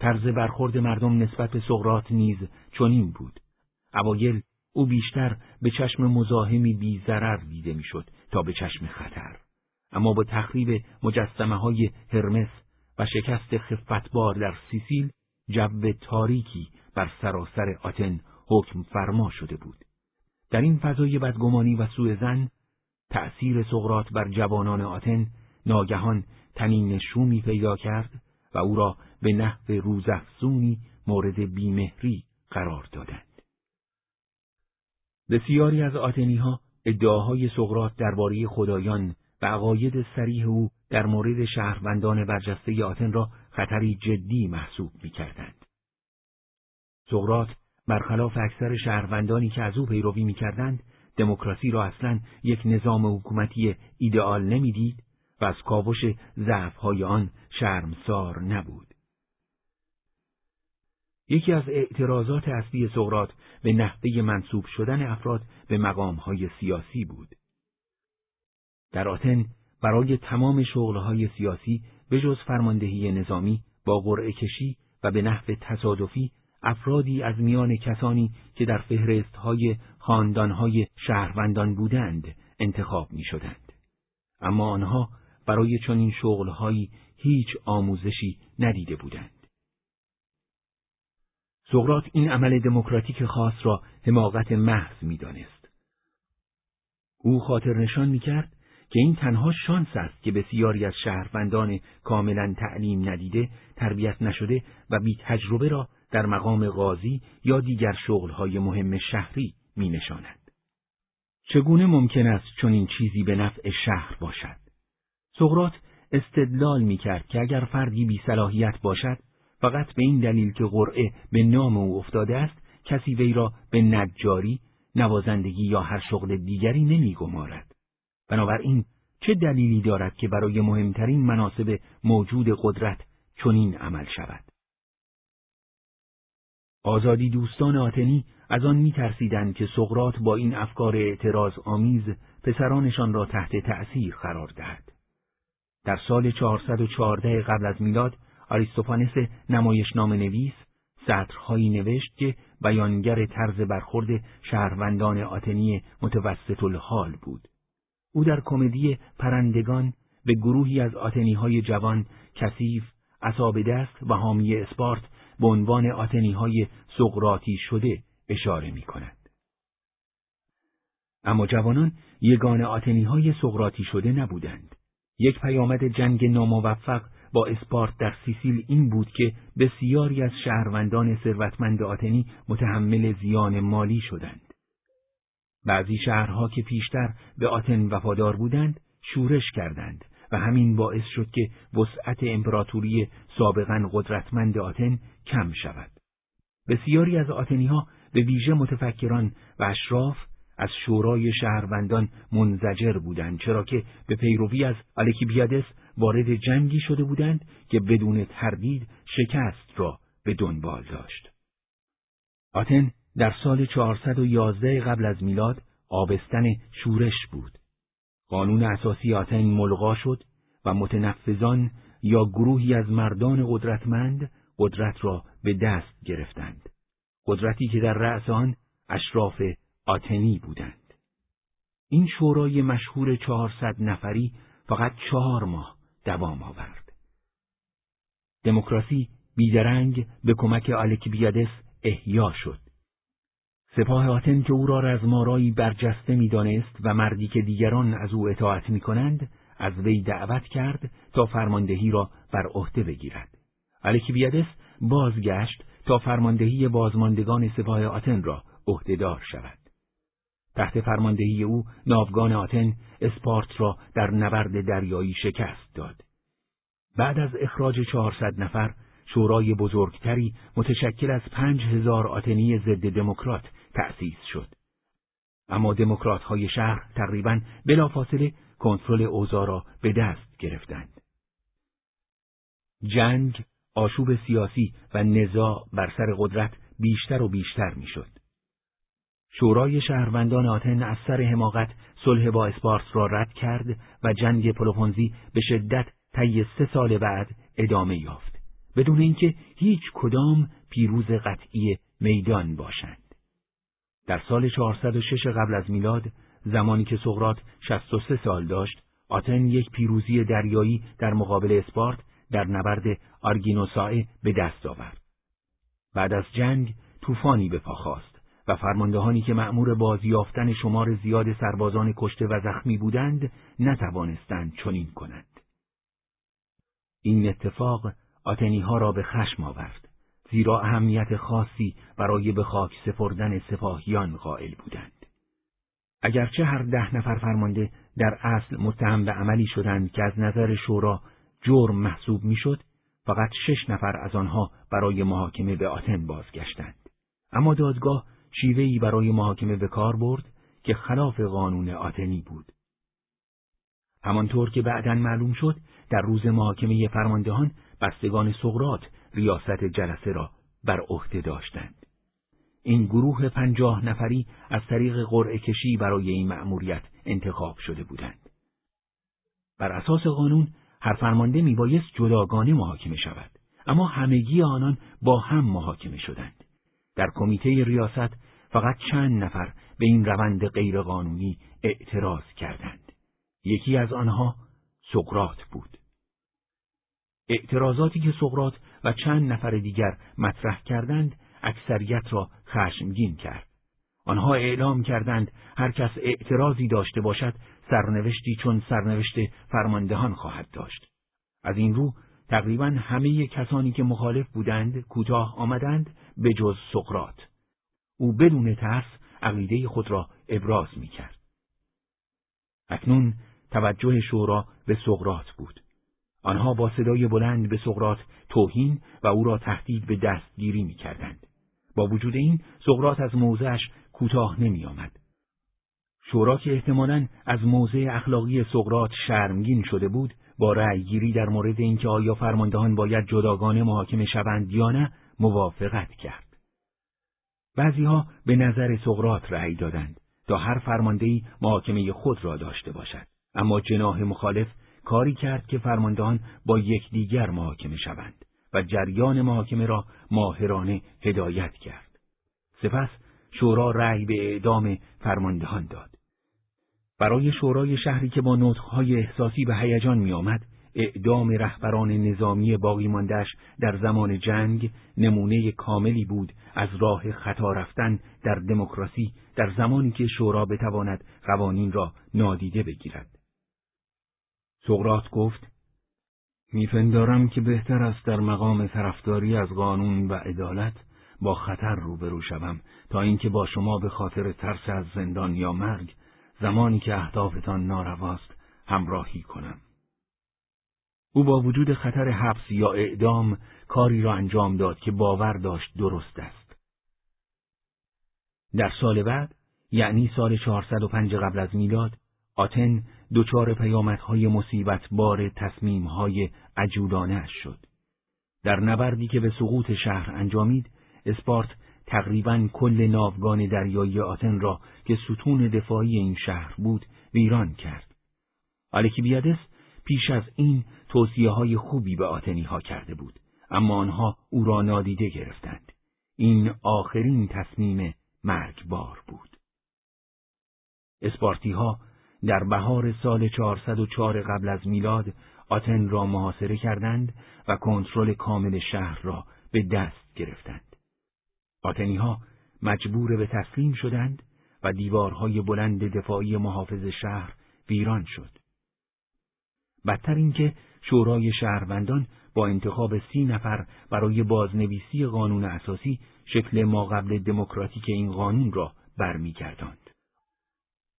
S2: طرز برخورد مردم نسبت به سقرات نیز چنین بود. اوایل او بیشتر به چشم مزاحمی بی ضرر دیده می‌شد تا به چشم خطر. اما با تخریب مجسمه های هرمس و شکست خفتبار در سیسیل جو تاریکی بر سراسر آتن حکم فرما شده بود. در این فضای بدگمانی و سوء زن تأثیر سقرات بر جوانان آتن ناگهان تنین شومی پیدا کرد و او را به نحو روزافزونی مورد بیمهری قرار دادند. بسیاری از آتنی ها ادعاهای سقرات درباره خدایان و عقاید سریح او در مورد شهروندان برجسته آتن را خطری جدی محسوب می کردند. سقرات برخلاف اکثر شهروندانی که از او پیروی می کردند، دموکراسی را اصلا یک نظام حکومتی ایدئال نمی‌دید و از کاوش ضعفهای آن شرمسار نبود. یکی از اعتراضات اصلی سقرات به نحوه منصوب شدن افراد به مقامهای سیاسی بود. در آتن برای تمام شغلهای سیاسی به جز فرماندهی نظامی با قرعه کشی و به نحو تصادفی افرادی از میان کسانی که در فهرستهای خاندانهای شهروندان بودند انتخاب می شدند. اما آنها برای چنین شغلهایی هیچ آموزشی ندیده بودند. سقرات این عمل دموکراتیک خاص را حماقت محض می‌دانست. او خاطر نشان می‌کرد که این تنها شانس است که بسیاری از شهروندان کاملا تعلیم ندیده، تربیت نشده و بی تجربه را در مقام قاضی یا دیگر شغلهای مهم شهری می نشاند. چگونه ممکن است چون این چیزی به نفع شهر باشد؟ سقرات استدلال می کرد که اگر فردی بی صلاحیت باشد فقط به این دلیل که قرعه به نام او افتاده است کسی وی را به نجاری، نوازندگی یا هر شغل دیگری نمی گمارد. بنابراین چه دلیلی دارد که برای مهمترین مناسب موجود قدرت چنین عمل شود؟ آزادی دوستان آتنی از آن می ترسیدند که سقرات با این افکار اعتراض آمیز پسرانشان را تحت تأثیر قرار دهد. در سال 414 قبل از میلاد آریستوفانس نام نویس سطرهایی نوشت که بیانگر طرز برخورد شهروندان آتنی متوسط الحال بود. او در کمدی پرندگان به گروهی از آتنی های جوان کثیف، اصاب دست و حامی اسپارت به عنوان آتنی های سقراتی شده اشاره می کند. اما جوانان یگان آتنی های سقراتی شده نبودند. یک پیامد جنگ ناموفق با اسپارت در سیسیل این بود که بسیاری از شهروندان ثروتمند آتنی متحمل زیان مالی شدند. بعضی شهرها که پیشتر به آتن وفادار بودند شورش کردند و همین باعث شد که وسعت امپراتوری سابقا قدرتمند آتن کم شود. بسیاری از آتنی ها به ویژه متفکران و اشراف از شورای شهروندان منزجر بودند چرا که به پیروی از الکیبیادس وارد جنگی شده بودند که بدون تردید شکست را به دنبال داشت. آتن در سال 411 قبل از میلاد آبستن شورش بود. قانون اساسی آتن ملغا شد و متنفذان یا گروهی از مردان قدرتمند قدرت را به دست گرفتند. قدرتی که در رأس آن اشراف آتنی بودند. این شورای مشهور چهارصد نفری فقط چهار ماه دوام آورد. دموکراسی بیدرنگ به کمک آلکیبیادس احیا شد. سپاه آتن که او را رزمارایی برجسته می‌دانست و مردی که دیگران از او اطاعت می کنند، از وی دعوت کرد تا فرماندهی را بر عهده بگیرد. الکیبیادس بازگشت تا فرماندهی بازماندگان سپاه آتن را عهدهدار شود. تحت فرماندهی او ناوگان آتن اسپارت را در نبرد دریایی شکست داد. بعد از اخراج چهارصد نفر شورای بزرگتری متشکل از پنج هزار آتنی ضد دموکرات تأسیس شد. اما دموکرات های شهر تقریبا بلافاصله کنترل اوضاع را به دست گرفتند. جنگ، آشوب سیاسی و نزاع بر سر قدرت بیشتر و بیشتر می‌شد. شورای شهروندان آتن از سر حماقت صلح با اسپارس را رد کرد و جنگ پلوپونزی به شدت طی سه سال بعد ادامه یافت بدون اینکه هیچ کدام پیروز قطعی میدان باشند. در سال 406 قبل از میلاد زمانی که سقراط 63 سال داشت آتن یک پیروزی دریایی در مقابل اسپارت در نبرد آرگینوسائه به دست آورد. بعد از جنگ طوفانی به پا خواست و فرماندهانی که مأمور بازیافتن شمار زیاد سربازان کشته و زخمی بودند نتوانستند چنین کنند. این اتفاق آتنی ها را به خشم آورد زیرا اهمیت خاصی برای به خاک سپردن سپاهیان قائل بودند. اگرچه هر ده نفر فرمانده در اصل متهم به عملی شدند که از نظر شورا جرم محسوب می‌شد، فقط شش نفر از آنها برای محاکمه به آتن بازگشتند. اما دادگاه شیوهی برای محاکمه به کار برد که خلاف قانون آتنی بود. همانطور که بعدا معلوم شد در روز محاکمه فرماندهان بستگان سقرات ریاست جلسه را بر عهده داشتند. این گروه پنجاه نفری از طریق قرعه کشی برای این مأموریت انتخاب شده بودند. بر اساس قانون هر فرمانده میبایست جداگانه محاکمه شود اما همگی آنان با هم محاکمه شدند در کمیته ریاست فقط چند نفر به این روند غیرقانونی اعتراض کردند یکی از آنها سقرات بود اعتراضاتی که سقرات و چند نفر دیگر مطرح کردند اکثریت را خشمگین کرد آنها اعلام کردند هر کس اعتراضی داشته باشد سرنوشتی چون سرنوشت فرماندهان خواهد داشت. از این رو تقریبا همه کسانی که مخالف بودند کوتاه آمدند به جز سقرات. او بدون ترس عقیده خود را ابراز می کرد. اکنون توجه شورا به سقرات بود. آنها با صدای بلند به سقرات توهین و او را تهدید به دستگیری می کردند. با وجود این سقرات از موضعش کوتاه نمی آمد. شورا که احتمالاً از موضع اخلاقی سقرات شرمگین شده بود با رأیگیری در مورد اینکه آیا فرماندهان باید جداگانه محاکمه شوند یا نه موافقت کرد. بعضیها به نظر سقرات رأی دادند تا هر فرماندهی محاکمه خود را داشته باشد اما جناح مخالف کاری کرد که فرماندهان با یکدیگر محاکمه شوند و جریان محاکمه را ماهرانه هدایت کرد. سپس شورا رأی به اعدام فرماندهان داد. برای شورای شهری که با نطقهای احساسی به هیجان میآمد اعدام رهبران نظامی باقی ماندهش در زمان جنگ نمونه کاملی بود از راه خطا رفتن در دموکراسی در زمانی که شورا بتواند قوانین را نادیده بگیرد. سقرات گفت میپندارم که بهتر است در مقام طرفداری از قانون و عدالت با خطر روبرو شوم تا اینکه با شما به خاطر ترس از زندان یا مرگ زمانی که اهدافتان نارواست همراهی کنم. او با وجود خطر حبس یا اعدام کاری را انجام داد که باور داشت درست است. در سال بعد، یعنی سال 405 قبل از میلاد، آتن دچار پیامدهای مصیبت بار تصمیمهای عجولانه شد. در نبردی که به سقوط شهر انجامید، اسپارت تقریبا کل ناوگان دریایی آتن را که ستون دفاعی این شهر بود ویران کرد. الکیبیادس پیش از این توصیه های خوبی به آتنی ها کرده بود اما آنها او را نادیده گرفتند. این آخرین تصمیم مرگبار بود. اسپارتی ها در بهار سال 404 قبل از میلاد آتن را محاصره کردند و کنترل کامل شهر را به دست گرفتند. آتنی ها مجبور به تسلیم شدند و دیوارهای بلند دفاعی محافظ شهر ویران شد. بدتر اینکه شورای شهروندان با انتخاب سی نفر برای بازنویسی قانون اساسی شکل ما قبل دموکراتیک این قانون را برمیگرداند.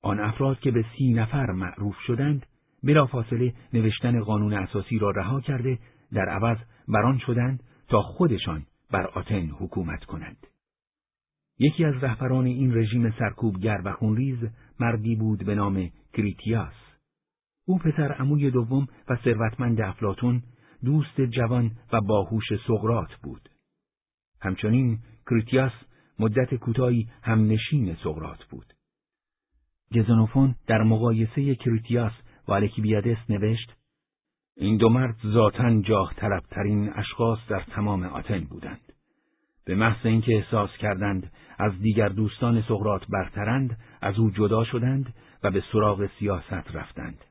S2: آن افراد که به سی نفر معروف شدند بلافاصله نوشتن قانون اساسی را رها کرده در عوض بران شدند تا خودشان بر آتن حکومت کنند. یکی از رهبران این رژیم سرکوبگر و خونریز مردی بود به نام کریتیاس. او پسر عموی دوم و ثروتمند افلاتون دوست جوان و باهوش سقرات بود. همچنین کریتیاس مدت کوتاهی همنشین سقرات بود. گزنوفون در مقایسه کریتیاس و الکیبیادس نوشت این دو مرد ذاتا جاه طلبترین اشخاص در تمام آتن بودند. به محض اینکه احساس کردند از دیگر دوستان سقرات برترند از او جدا شدند و به سراغ سیاست رفتند.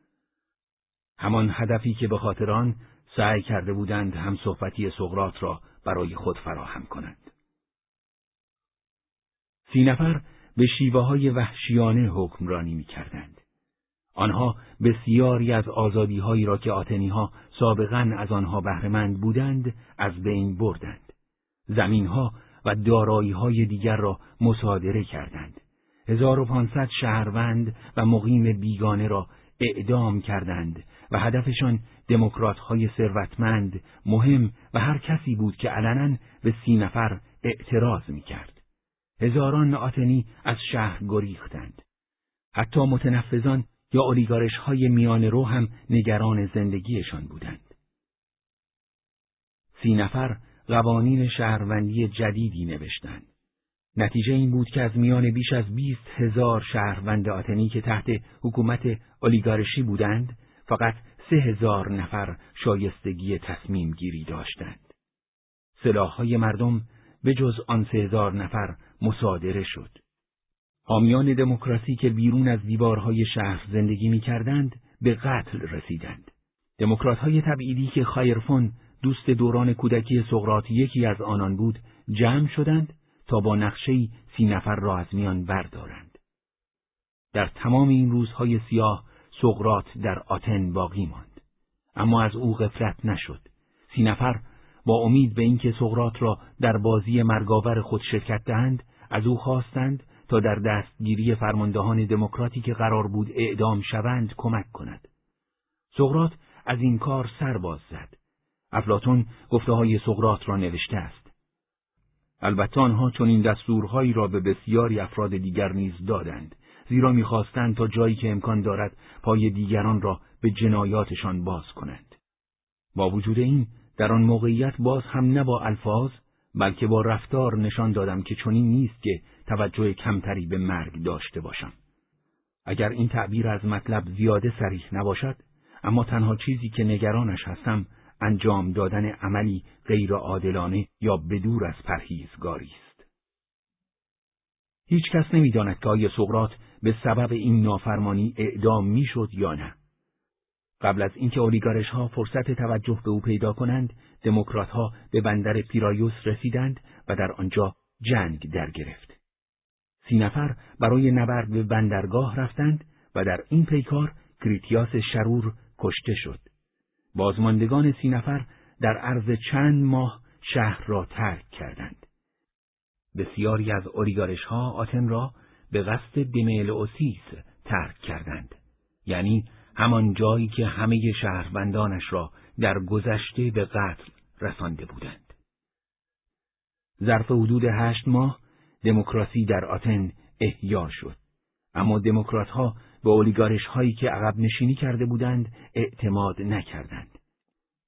S2: همان هدفی که به خاطر آن سعی کرده بودند هم صحبتی سقرات را برای خود فراهم کنند. سی نفر به شیوه های وحشیانه حکمرانی می کردند. آنها بسیاری از آزادی را که آتنی ها سابقا از آنها بهرهمند بودند از بین بردند. زمینها و دارایی های دیگر را مصادره کردند. 1500 شهروند و مقیم بیگانه را اعدام کردند و هدفشان دموکرات های ثروتمند، مهم و هر کسی بود که علنا به سی نفر اعتراض می کرد. هزاران آتنی از شهر گریختند. حتی متنفذان یا اولیگارش های میان رو هم نگران زندگیشان بودند. سی نفر قوانین شهروندی جدیدی نوشتند. نتیجه این بود که از میان بیش از بیست هزار شهروند آتنی که تحت حکومت اولیگارشی بودند، فقط سه هزار نفر شایستگی تصمیم گیری داشتند. سلاحهای مردم به جز آن سه هزار نفر مصادره شد. حامیان دموکراسی که بیرون از دیوارهای شهر زندگی می کردند به قتل رسیدند. دموکرات های تبعیدی که خایرفون دوست دوران کودکی سقراط یکی از آنان بود جمع شدند تا با نقشهی سی نفر را از میان بردارند. در تمام این روزهای سیاه سقراط در آتن باقی ماند. اما از او غفلت نشد. سی نفر با امید به اینکه سقراط را در بازی مرگاور خود شرکت دهند از او خواستند تا در دستگیری فرماندهان دموکراتی که قرار بود اعدام شوند کمک کند. سقراط از این کار سر باز زد. افلاتون گفته های سقراط را نوشته است. البته آنها چون این دستورهایی را به بسیاری افراد دیگر نیز دادند زیرا می‌خواستند تا جایی که امکان دارد پای دیگران را به جنایاتشان باز کنند. با وجود این در آن موقعیت باز هم نه با الفاظ بلکه با رفتار نشان دادم که چنین نیست که توجه کمتری به مرگ داشته باشم. اگر این تعبیر از مطلب زیاده سریح نباشد، اما تنها چیزی که نگرانش هستم انجام دادن عملی غیر عادلانه یا بدور از پرهیزگاری است. هیچ کس نمی‌داند که آیا سقرات به سبب این نافرمانی اعدام می‌شد یا نه. قبل از اینکه اولیگارش ها فرصت توجه به او پیدا کنند، دموکرات ها به بندر پیرایوس رسیدند و در آنجا جنگ در گرفت. سی نفر برای نبرد به بندرگاه رفتند و در این پیکار کریتیاس شرور کشته شد. بازماندگان سی نفر در عرض چند ماه شهر را ترک کردند. بسیاری از اولیگارش ها آتن را به قصد اوسیس ترک کردند. یعنی همان جایی که همه شهروندانش را در گذشته به قتل رسانده بودند. ظرف حدود هشت ماه دموکراسی در آتن احیا شد. اما دموکرات ها به اولیگارش هایی که عقب نشینی کرده بودند اعتماد نکردند.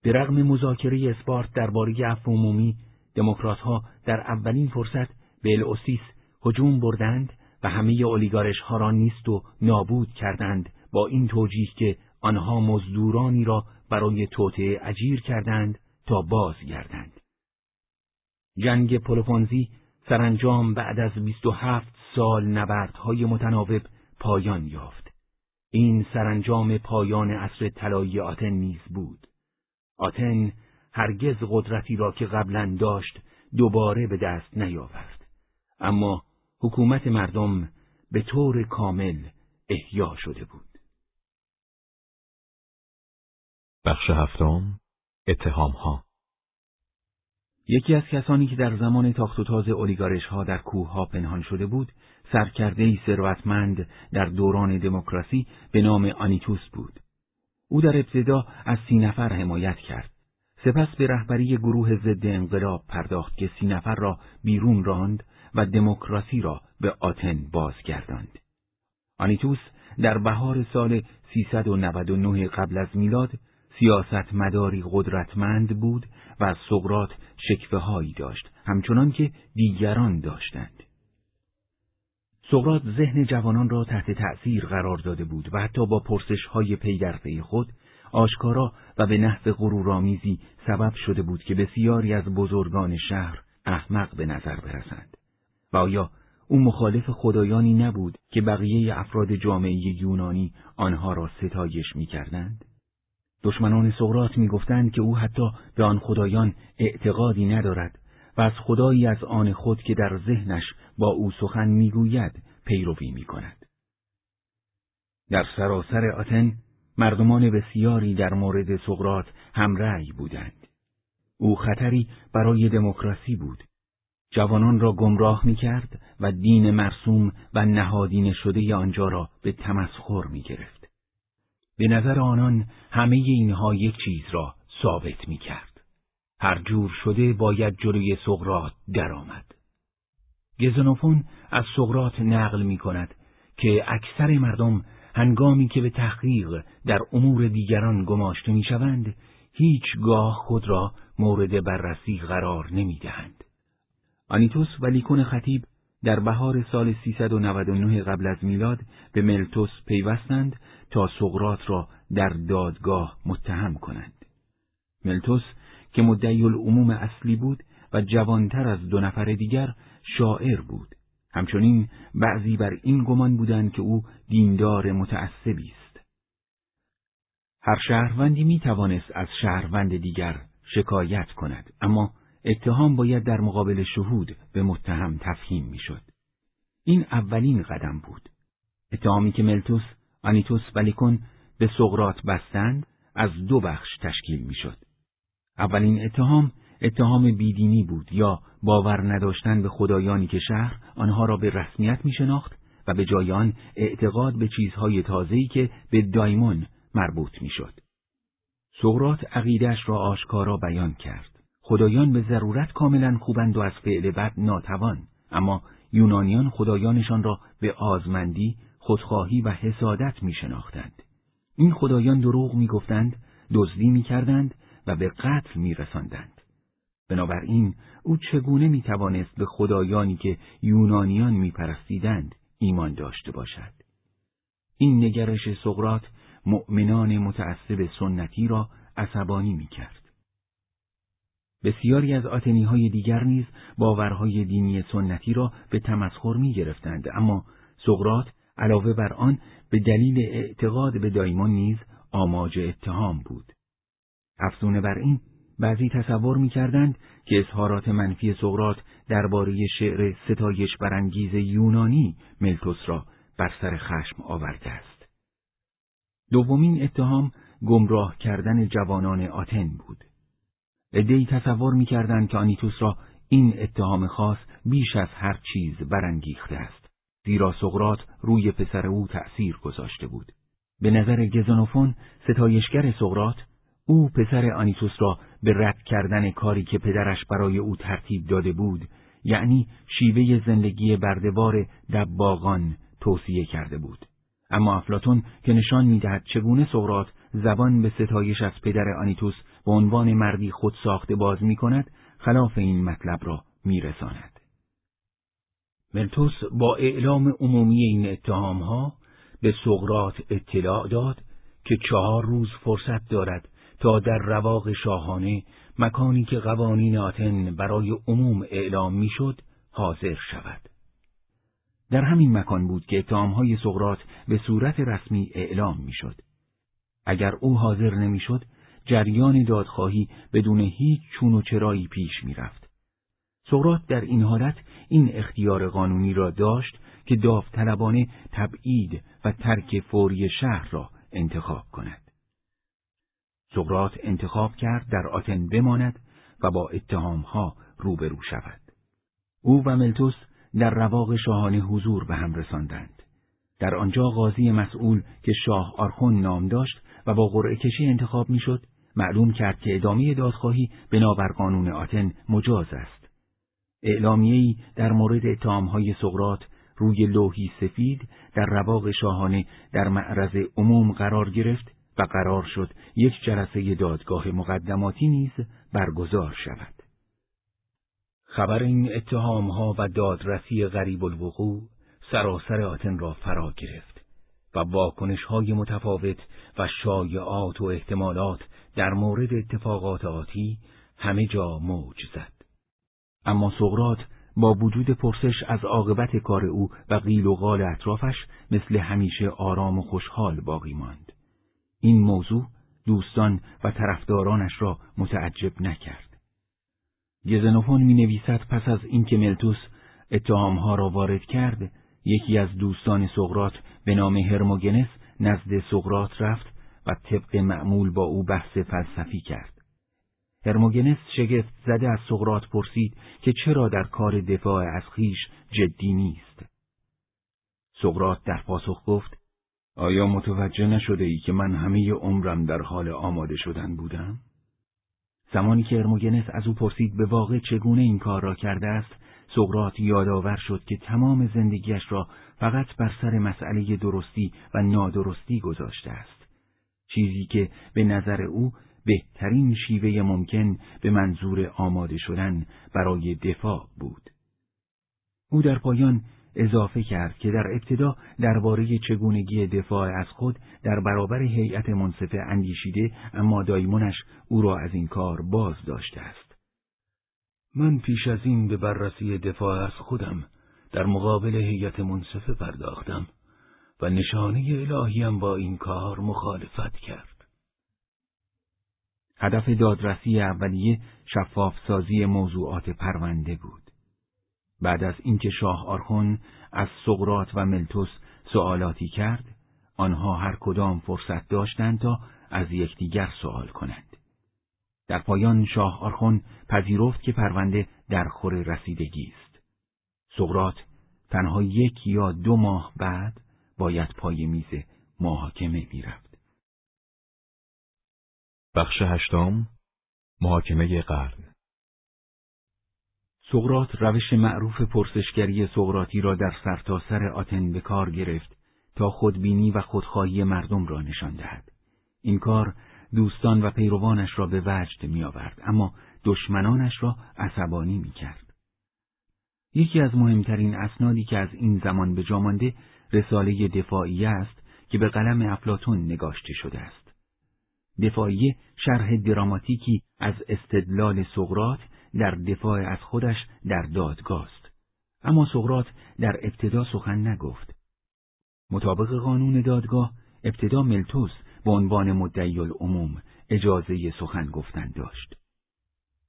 S2: به رغم مذاکره اسپارت درباره عفو عمومی دموکرات ها در اولین فرصت به الاوسیس هجوم بردند و همه اولیگارش ها را نیست و نابود کردند با این توجیه که آنها مزدورانی را برای توطعه اجیر کردند تا بازگردند. جنگ پلوپونزی سرانجام بعد از 27 سال نبردهای متناوب پایان یافت. این سرانجام پایان عصر طلایی آتن نیز بود. آتن هرگز قدرتی را که قبلا داشت دوباره به دست نیاورد. اما حکومت مردم به طور کامل احیا شده بود.
S1: بخش هفتم اتهام ها
S2: یکی از کسانی که در زمان تاخت و تاز اولیگارش ها در کوه ها پنهان شده بود، سرکرده ثروتمند در دوران دموکراسی به نام آنیتوس بود. او در ابتدا از سی نفر حمایت کرد. سپس به رهبری گروه ضد انقلاب پرداخت که سی نفر را بیرون راند و دموکراسی را به آتن بازگرداند. آنیتوس در بهار سال 399 قبل از میلاد سیاست مداری قدرتمند بود و از سقرات شکفه هایی داشت همچنان که دیگران داشتند. سقرات ذهن جوانان را تحت تأثیر قرار داده بود و حتی با پرسش های پی در پی خود آشکارا و به نحو غرورآمیزی سبب شده بود که بسیاری از بزرگان شهر احمق به نظر برسند. و آیا او مخالف خدایانی نبود که بقیه افراد جامعه یونانی آنها را ستایش می کردند؟ دشمنان سقرات می‌گفتند که او حتی به آن خدایان اعتقادی ندارد و از خدایی از آن خود که در ذهنش با او سخن می‌گوید پیروی می‌کند. در سراسر آتن مردمان بسیاری در مورد سقرات همرأی بودند. او خطری برای دموکراسی بود. جوانان را گمراه می کرد و دین مرسوم و نهادین شده آنجا را به تمسخر می گرفت. به نظر آنان همه اینها یک چیز را ثابت می کرد. هر جور شده باید جلوی سقرات درآمد. گزنوفون از سقرات نقل می کند که اکثر مردم هنگامی که به تحقیق در امور دیگران گماشته می شوند، هیچگاه خود را مورد بررسی قرار نمی دهند. آنیتوس و لیکون خطیب در بهار سال 399 قبل از میلاد به ملتوس پیوستند تا سقرات را در دادگاه متهم کنند. ملتوس که مدعی العموم اصلی بود و جوانتر از دو نفر دیگر شاعر بود. همچنین بعضی بر این گمان بودند که او دیندار متعصبی است. هر شهروندی می توانست از شهروند دیگر شکایت کند اما اتهام باید در مقابل شهود به متهم تفهیم می‌شد. این اولین قدم بود. اتهامی که ملتوس آنیتوس و لیکون به سقرات بستند از دو بخش تشکیل می‌شد. اولین اتهام اتهام بیدینی بود یا باور نداشتن به خدایانی که شهر آنها را به رسمیت می شناخت و به جای آن اعتقاد به چیزهای تازه‌ای که به دایمون مربوط می‌شد. سقرات عقیدش را آشکارا بیان کرد. خدایان به ضرورت کاملا خوبند و از فعل بد ناتوان، اما یونانیان خدایانشان را به آزمندی خودخواهی و حسادت می شناختند. این خدایان دروغ می گفتند، دزدی می کردند و به قتل می رسندند. بنابراین او چگونه می توانست به خدایانی که یونانیان می پرستیدند ایمان داشته باشد؟ این نگرش سقرات مؤمنان متعصب سنتی را عصبانی می کرد. بسیاری از آتنی های دیگر نیز باورهای دینی سنتی را به تمسخر می گرفتند اما سقرات علاوه بر آن به دلیل اعتقاد به دایمون نیز آماج اتهام بود. افزونه بر این بعضی تصور می‌کردند که اظهارات منفی سقرات درباره شعر ستایش برانگیز یونانی ملتوس را بر سر خشم آورده است. دومین اتهام گمراه کردن جوانان آتن بود. ادهی تصور می‌کردند که آنیتوس را این اتهام خاص بیش از هر چیز برانگیخته است. زیرا سقرات روی پسر او تأثیر گذاشته بود. به نظر گزنوفون ستایشگر سقرات او پسر آنیتوس را به رد کردن کاری که پدرش برای او ترتیب داده بود یعنی شیوه زندگی بردبار دباغان توصیه کرده بود اما افلاتون که نشان می‌دهد چگونه سقرات زبان به ستایش از پدر آنیتوس به عنوان مردی خود ساخته باز می کند خلاف این مطلب را میرساند. ملتوس با اعلام عمومی این اتهام ها به سقرات اطلاع داد که چهار روز فرصت دارد تا در رواق شاهانه مکانی که قوانین آتن برای عموم اعلام می‌شد حاضر شود. در همین مکان بود که اتهامهای سقرات به صورت رسمی اعلام می‌شد. اگر او حاضر نمی‌شد، جریان دادخواهی بدون هیچ چون و چرایی پیش می‌رفت. سقرات در این حالت این اختیار قانونی را داشت که داوطلبانه تبعید و ترک فوری شهر را انتخاب کند. سقرات انتخاب کرد در آتن بماند و با اتهامها روبرو شود. او و ملتوس در رواق شاهانه حضور به هم رساندند. در آنجا قاضی مسئول که شاه آرخون نام داشت و با قرعه کشی انتخاب می‌شد، معلوم کرد که ادامه دادخواهی بنابر قانون آتن مجاز است. اعلامیه‌ای در مورد اتهامهای سقرات روی لوحی سفید در رواق شاهانه در معرض عموم قرار گرفت و قرار شد یک جلسه دادگاه مقدماتی نیز برگزار شود. خبر این اتهام ها و دادرسی غریب الوقوع سراسر آتن را فرا گرفت و واکنش های متفاوت و شایعات و احتمالات در مورد اتفاقات آتی همه جا موج زد. اما سقرات با وجود پرسش از عاقبت کار او و قیل و قال اطرافش مثل همیشه آرام و خوشحال باقی ماند. این موضوع دوستان و طرفدارانش را متعجب نکرد. گزنوفون می نویسد پس از اینکه ملتوس اتهامها را وارد کرد، یکی از دوستان سقرات به نام هرموگنس نزد سقرات رفت و طبق معمول با او بحث فلسفی کرد. هرموگنس شگفت زده از سقرات پرسید که چرا در کار دفاع از خیش جدی نیست. سقرات در پاسخ گفت آیا متوجه نشده ای که من همه عمرم در حال آماده شدن بودم؟ زمانی که ارموگنس از او پرسید به واقع چگونه این کار را کرده است، سقرات یادآور شد که تمام زندگیش را فقط بر سر مسئله درستی و نادرستی گذاشته است. چیزی که به نظر او بهترین شیوه ممکن به منظور آماده شدن برای دفاع بود. او در پایان اضافه کرد که در ابتدا درباره چگونگی دفاع از خود در برابر هیئت منصفه اندیشیده اما دایمونش او را از این کار باز داشته است. من پیش از این به بررسی دفاع از خودم در مقابل هیئت منصفه پرداختم و نشانه الهیم با این کار مخالفت کرد. هدف دادرسی اولیه شفاف سازی موضوعات پرونده بود. بعد از اینکه شاه آرخون از سقرات و ملتوس سوالاتی کرد، آنها هر کدام فرصت داشتند تا از یکدیگر سوال کنند. در پایان شاه آرخون پذیرفت که پرونده در خور رسیدگی است. سقرات تنها یک یا دو ماه بعد باید پای میز محاکمه می‌رفت.
S1: بخش هشتم محاکمه قرن
S2: سقرات روش معروف پرسشگری سقراطی را در سرتاسر سر آتن به کار گرفت تا خودبینی و خودخواهی مردم را نشان دهد. این کار دوستان و پیروانش را به وجد می آورد اما دشمنانش را عصبانی می کرد. یکی از مهمترین اسنادی که از این زمان به جامانده رساله دفاعیه است که به قلم افلاتون نگاشته شده است. دفاعیه شرح دراماتیکی از استدلال سقرات در دفاع از خودش در دادگاه است. اما سقرات در ابتدا سخن نگفت. مطابق قانون دادگاه ابتدا ملتوس به عنوان مدعی العموم اجازه سخن گفتن داشت.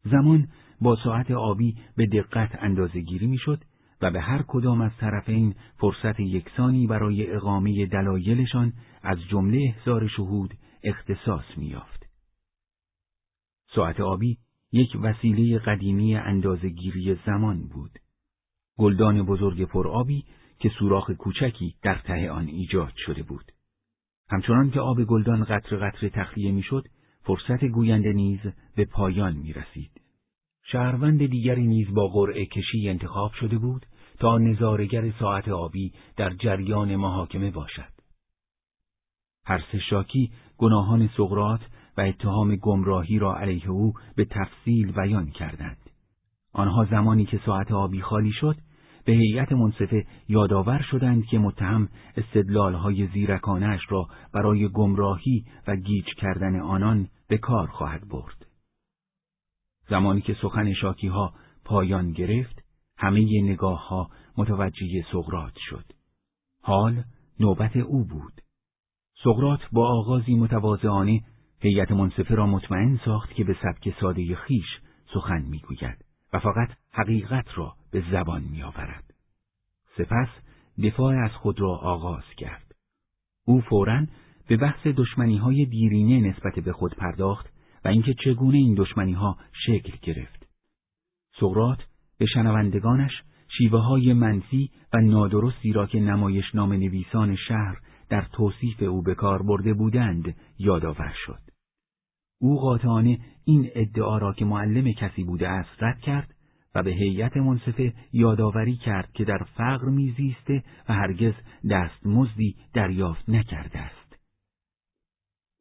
S2: زمان با ساعت آبی به دقت اندازه گیری می‌شد و به هر کدام از طرفین فرصت یکسانی برای اقامه دلایلشان از جمله احضار شهود اختصاص میافت. ساعت آبی یک وسیله قدیمی اندازهگیری زمان بود. گلدان بزرگ پرآبی که سوراخ کوچکی در ته آن ایجاد شده بود. همچنان که آب گلدان قطر قطر تخلیه می‌شد، فرصت گوینده نیز به پایان می رسید. شهروند دیگری نیز با قرعه کشی انتخاب شده بود تا نظارگر ساعت آبی در جریان محاکمه باشد. هر سه شاکی گناهان سقرات و اتهام گمراهی را علیه او به تفصیل بیان کردند. آنها زمانی که ساعت آبی خالی شد به هیئت منصفه یادآور شدند که متهم استدلالهای زیرکانش را برای گمراهی و گیج کردن آنان به کار خواهد برد. زمانی که سخن شاکی ها پایان گرفت، همه نگاه ها متوجه سقرات شد. حال نوبت او بود. سقرات با آغازی متواضعانه هیئت منصفه را مطمئن ساخت که به سبک ساده خیش سخن می‌گوید و فقط حقیقت را به زبان میآورد. سپس دفاع از خود را آغاز کرد. او فوراً به بحث دشمنی های دیرینه نسبت به خود پرداخت و اینکه چگونه این دشمنی ها شکل گرفت. سقرات به شنوندگانش شیوه های منفی و نادرستی را که نمایش نام نویسان شهر در توصیف او به کار برده بودند یادآور شد. او قاطعانه این ادعا را که معلم کسی بوده است رد کرد و به هیئت منصفه یادآوری کرد که در فقر میزیسته و هرگز دستمزدی دریافت نکرده است.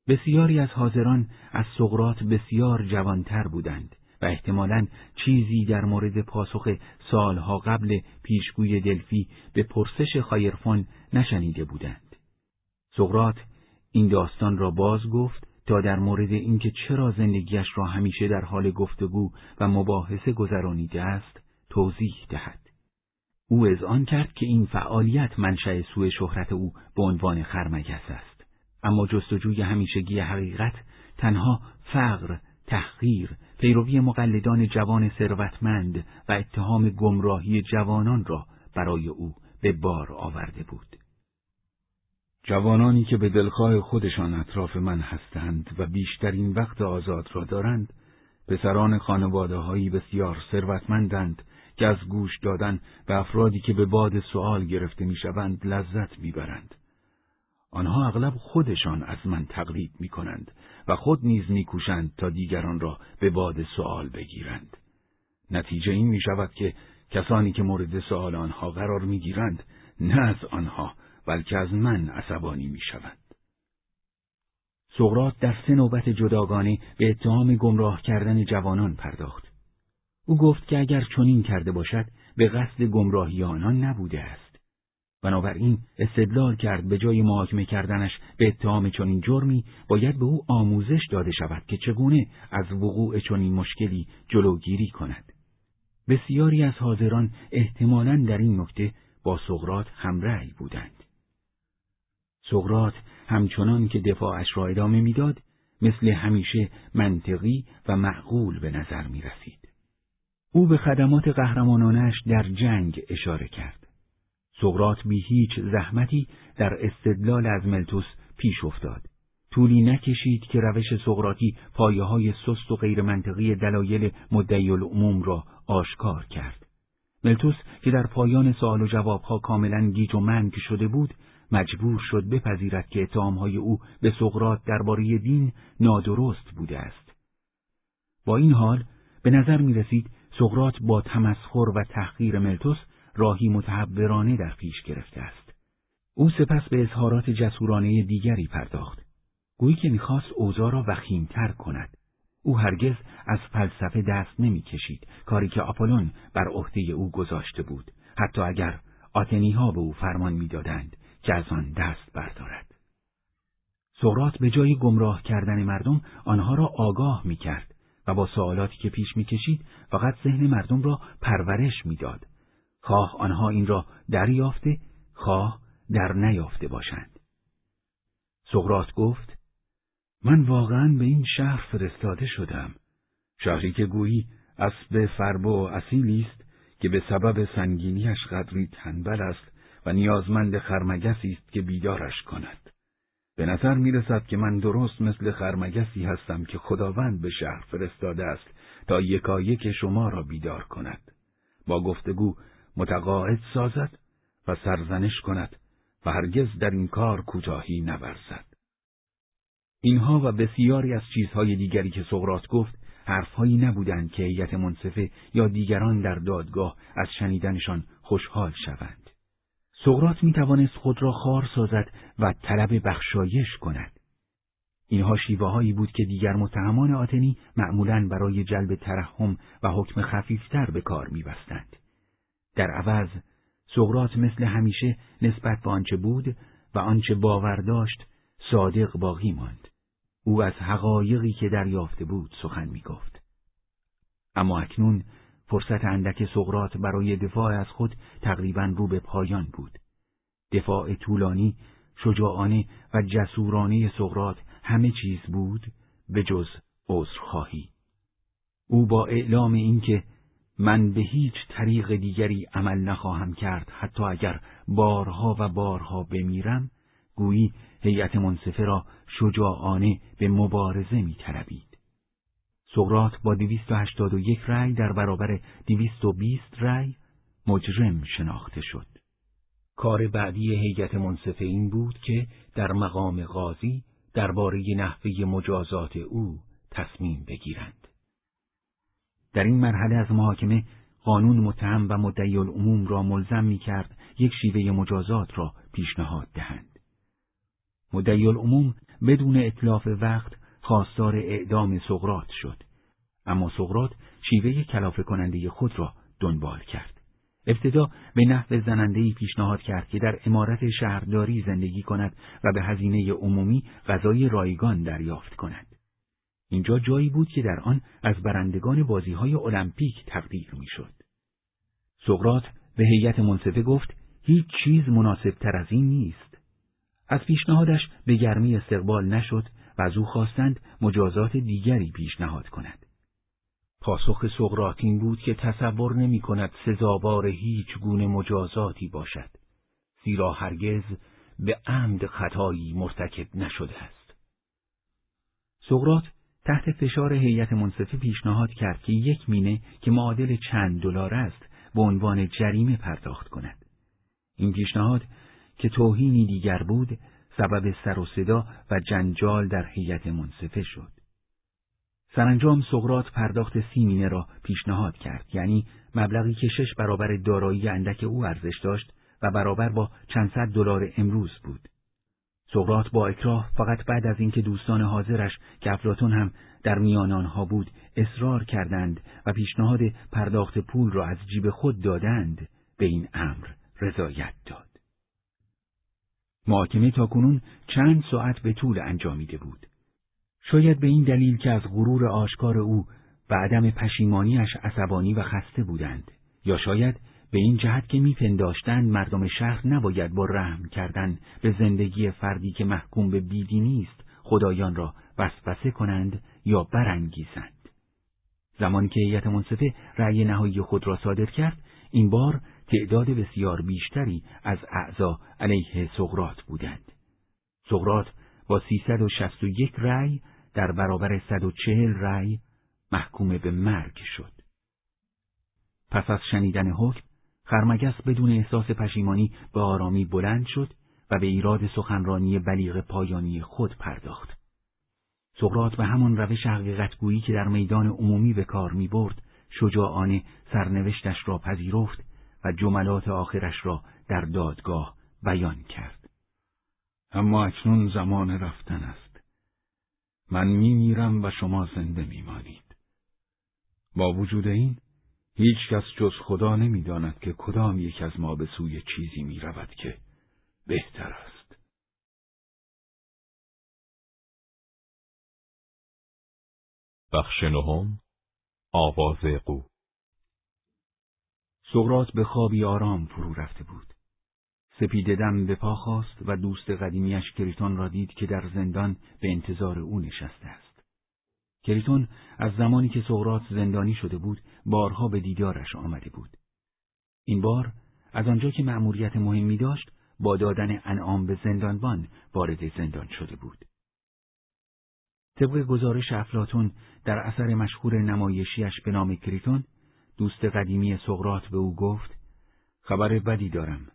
S2: بسیاری از حاضران از سقرات بسیار جوانتر بودند و احتمالاً چیزی در مورد پاسخ سالها قبل پیشگوی دلفی به پرسش خایرفان نشنیده بودند. سقرات این داستان را باز گفت تا در مورد اینکه چرا زندگیش را همیشه در حال گفتگو و مباحثه گذرانیده است توضیح دهد. او آن کرد که این فعالیت منشأ سوء شهرت او به عنوان خرمگس است. اما جستجوی همیشگی حقیقت تنها فقر، تحقیر، پیروی مقلدان جوان ثروتمند و اتهام گمراهی جوانان را برای او به بار آورده بود.
S3: جوانانی که به دلخواه خودشان اطراف من هستند و بیشترین وقت آزاد را دارند، پسران خانواده هایی بسیار ثروتمندند که از گوش دادن به افرادی که به باد سوال گرفته می‌شوند لذت می‌برند. آنها اغلب خودشان از من تقلید می کنند و خود نیز میکوشند تا دیگران را به باد سوال بگیرند. نتیجه این می شود که کسانی که مورد سوال آنها قرار می گیرند نه از آنها بلکه از من عصبانی می شود.
S2: سقرات در سه نوبت جداگانه به اتهام گمراه کردن جوانان پرداخت. او گفت که اگر چنین کرده باشد به قصد گمراهی آنان نبوده است. بنابراین استدلال کرد به جای محاکمه کردنش به اتهام چنین جرمی باید به او آموزش داده شود که چگونه از وقوع چنین مشکلی جلوگیری کند. بسیاری از حاضران احتمالاً در این نکته با سقرات همرأی بودند. سقرات همچنان که دفاعش را ادامه می‌داد مثل همیشه منطقی و معقول به نظر می رسید. او به خدمات قهرمانانش در جنگ اشاره کرد. سقرات بی هیچ زحمتی در استدلال از ملتوس پیش افتاد. طولی نکشید که روش سقراطی پایه های سست و غیر منطقی دلایل مدعی العموم را آشکار کرد. ملتوس که در پایان سوال و جوابها کاملا گیج و منگ شده بود، مجبور شد بپذیرد که اتهامهای او به سقرات درباره دین نادرست بوده است. با این حال به نظر می رسید سقرات با تمسخر و تحقیر ملتوس راهی متحورانه در پیش گرفته است. او سپس به اظهارات جسورانه دیگری پرداخت. گویی که می‌خواست اوضاع را وخیمتر کند. او هرگز از فلسفه دست نمی‌کشید کاری که آپولون بر عهده او گذاشته بود حتی اگر آتنی ها به او فرمان می‌دادند که از آن دست بردارد. سقراط به جای گمراه کردن مردم آنها را آگاه می کرد و با سوالاتی که پیش می کشید فقط ذهن مردم را پرورش می‌داد. خواه آنها این را دریافته خواه در نیافته باشند. سقراط گفت من واقعا به این شهر فرستاده شدم. شهری که گویی اسب فربو و اصیلی است که به سبب سنگینیش قدری تنبل است نیازمند خرمگسی است که بیدارش کند. به نظر می رسد که من درست مثل خرمگسی هستم که خداوند به شهر فرستاده است تا یکایک شما را بیدار کند. با گفتگو متقاعد سازد و سرزنش کند و هرگز در این کار کوتاهی نورزد. اینها و بسیاری از چیزهای دیگری که سقرات گفت حرفهایی نبودند که هیئت منصفه یا دیگران در دادگاه از شنیدنشان خوشحال شوند. سقرات می توانست خود را خار سازد و طلب بخشایش کند. اینها شیوه هایی بود که دیگر متهمان آتنی معمولا برای جلب ترحم و حکم خفیفتر به کار میبستند. در عوض سقرات مثل همیشه نسبت به آنچه بود و آنچه باور داشت صادق باقی ماند. او از حقایقی که دریافته بود سخن می گفت. اما اکنون فرصت اندک سقرات برای دفاع از خود تقریبا رو به پایان بود. دفاع طولانی، شجاعانه و جسورانه سقرات همه چیز بود به جز عذرخواهی. او با اعلام اینکه من به هیچ طریق دیگری عمل نخواهم کرد حتی اگر بارها و بارها بمیرم گویی هیئت منصفه را شجاعانه به مبارزه می طلبید. سقرات با دویست و هشتاد و یک رأی در برابر دویست و بیست رأی مجرم شناخته شد. کار بعدی هیئت منصفه این بود که در مقام قاضی درباره نحوه مجازات او تصمیم بگیرند. در این مرحله از محاکمه قانون متهم و مدعی العموم را ملزم می کرد یک شیوه مجازات را پیشنهاد دهند. مدعی العموم بدون اطلاف وقت خواستار اعدام سقرات شد اما سقرات شیوه کلافه کننده خود را دنبال کرد ابتدا به نحو زنندهی پیشنهاد کرد که در امارت شهرداری زندگی کند و به هزینه عمومی غذای رایگان دریافت کند اینجا جایی بود که در آن از برندگان بازیهای المپیک تقدیر می‌شد. سقرات به هیئت منصفه گفت هیچ چیز مناسب تر از این نیست. از پیشنهادش به گرمی استقبال نشد و از او خواستند مجازات دیگری پیشنهاد کند. پاسخ سقراط این بود که تصور نمی کند سزاوار هیچ گونه مجازاتی باشد. زیرا هرگز به عمد خطایی مرتکب نشده است. سقراط تحت فشار هیئت منصفه پیشنهاد کرد که یک مینه که معادل چند دلار است به عنوان جریمه پرداخت کند. این پیشنهاد که توهینی دیگر بود سبب سر و صدا و جنجال در هیئت منصفه شد. سرانجام سقرات پرداخت سی مینه را پیشنهاد کرد یعنی مبلغی که شش برابر دارایی اندک او ارزش داشت و برابر با چند صد دلار امروز بود. سقرات با اکراه فقط بعد از اینکه دوستان حاضرش که افلاتون هم در میان آنها بود اصرار کردند و پیشنهاد پرداخت پول را از جیب خود دادند به این امر رضایت داد. محاکمه تاکنون چند ساعت به طول انجامیده بود. شاید به این دلیل که از غرور آشکار او و عدم پشیمانیش عصبانی و خسته بودند یا شاید به این جهت که میپنداشتند مردم شهر نباید با رحم کردن به زندگی فردی که محکوم به بیدینی است خدایان را وسوسه کنند یا برانگیزند. زمانی که هیئت منصفه رأی نهایی خود را صادر کرد این بار تعداد بسیار بیشتری از اعضا علیه سقرات بودند. سقرات با 361 رأی در برابر 140 رأی محکوم به مرگ شد. پس از شنیدن حکم خرمگس بدون احساس پشیمانی به آرامی بلند شد و به ایراد سخنرانی بلیغ پایانی خود پرداخت. سقرات به همان روش حقیقتگویی که در میدان عمومی به کار می برد، شجاعانه سرنوشتش را پذیرفت و جملات آخرش را در دادگاه بیان کرد. اما اکنون زمان رفتن است. من می میرم و شما زنده می مانید. با وجود این هیچ کس جز خدا نمی‌داند که کدام یک از ما به سوی چیزی می رود که بهتر است.
S1: بخش نهم آواز قو
S4: سقرات به خوابی آرام فرو رفته بود. سپید دم به پا خواست و دوست قدیمیش کریتون را دید که در زندان به انتظار او نشسته است. کریتون از زمانی که سقرات زندانی شده بود بارها به دیدارش آمده بود. این بار از آنجا که مأموریت مهمی داشت
S2: با دادن انعام به زندانبان وارد زندان شده بود. طبق گزارش افلاتون در اثر مشهور نمایشیش به نام کریتون دوست قدیمی سقرات به او گفت خبر بدی دارم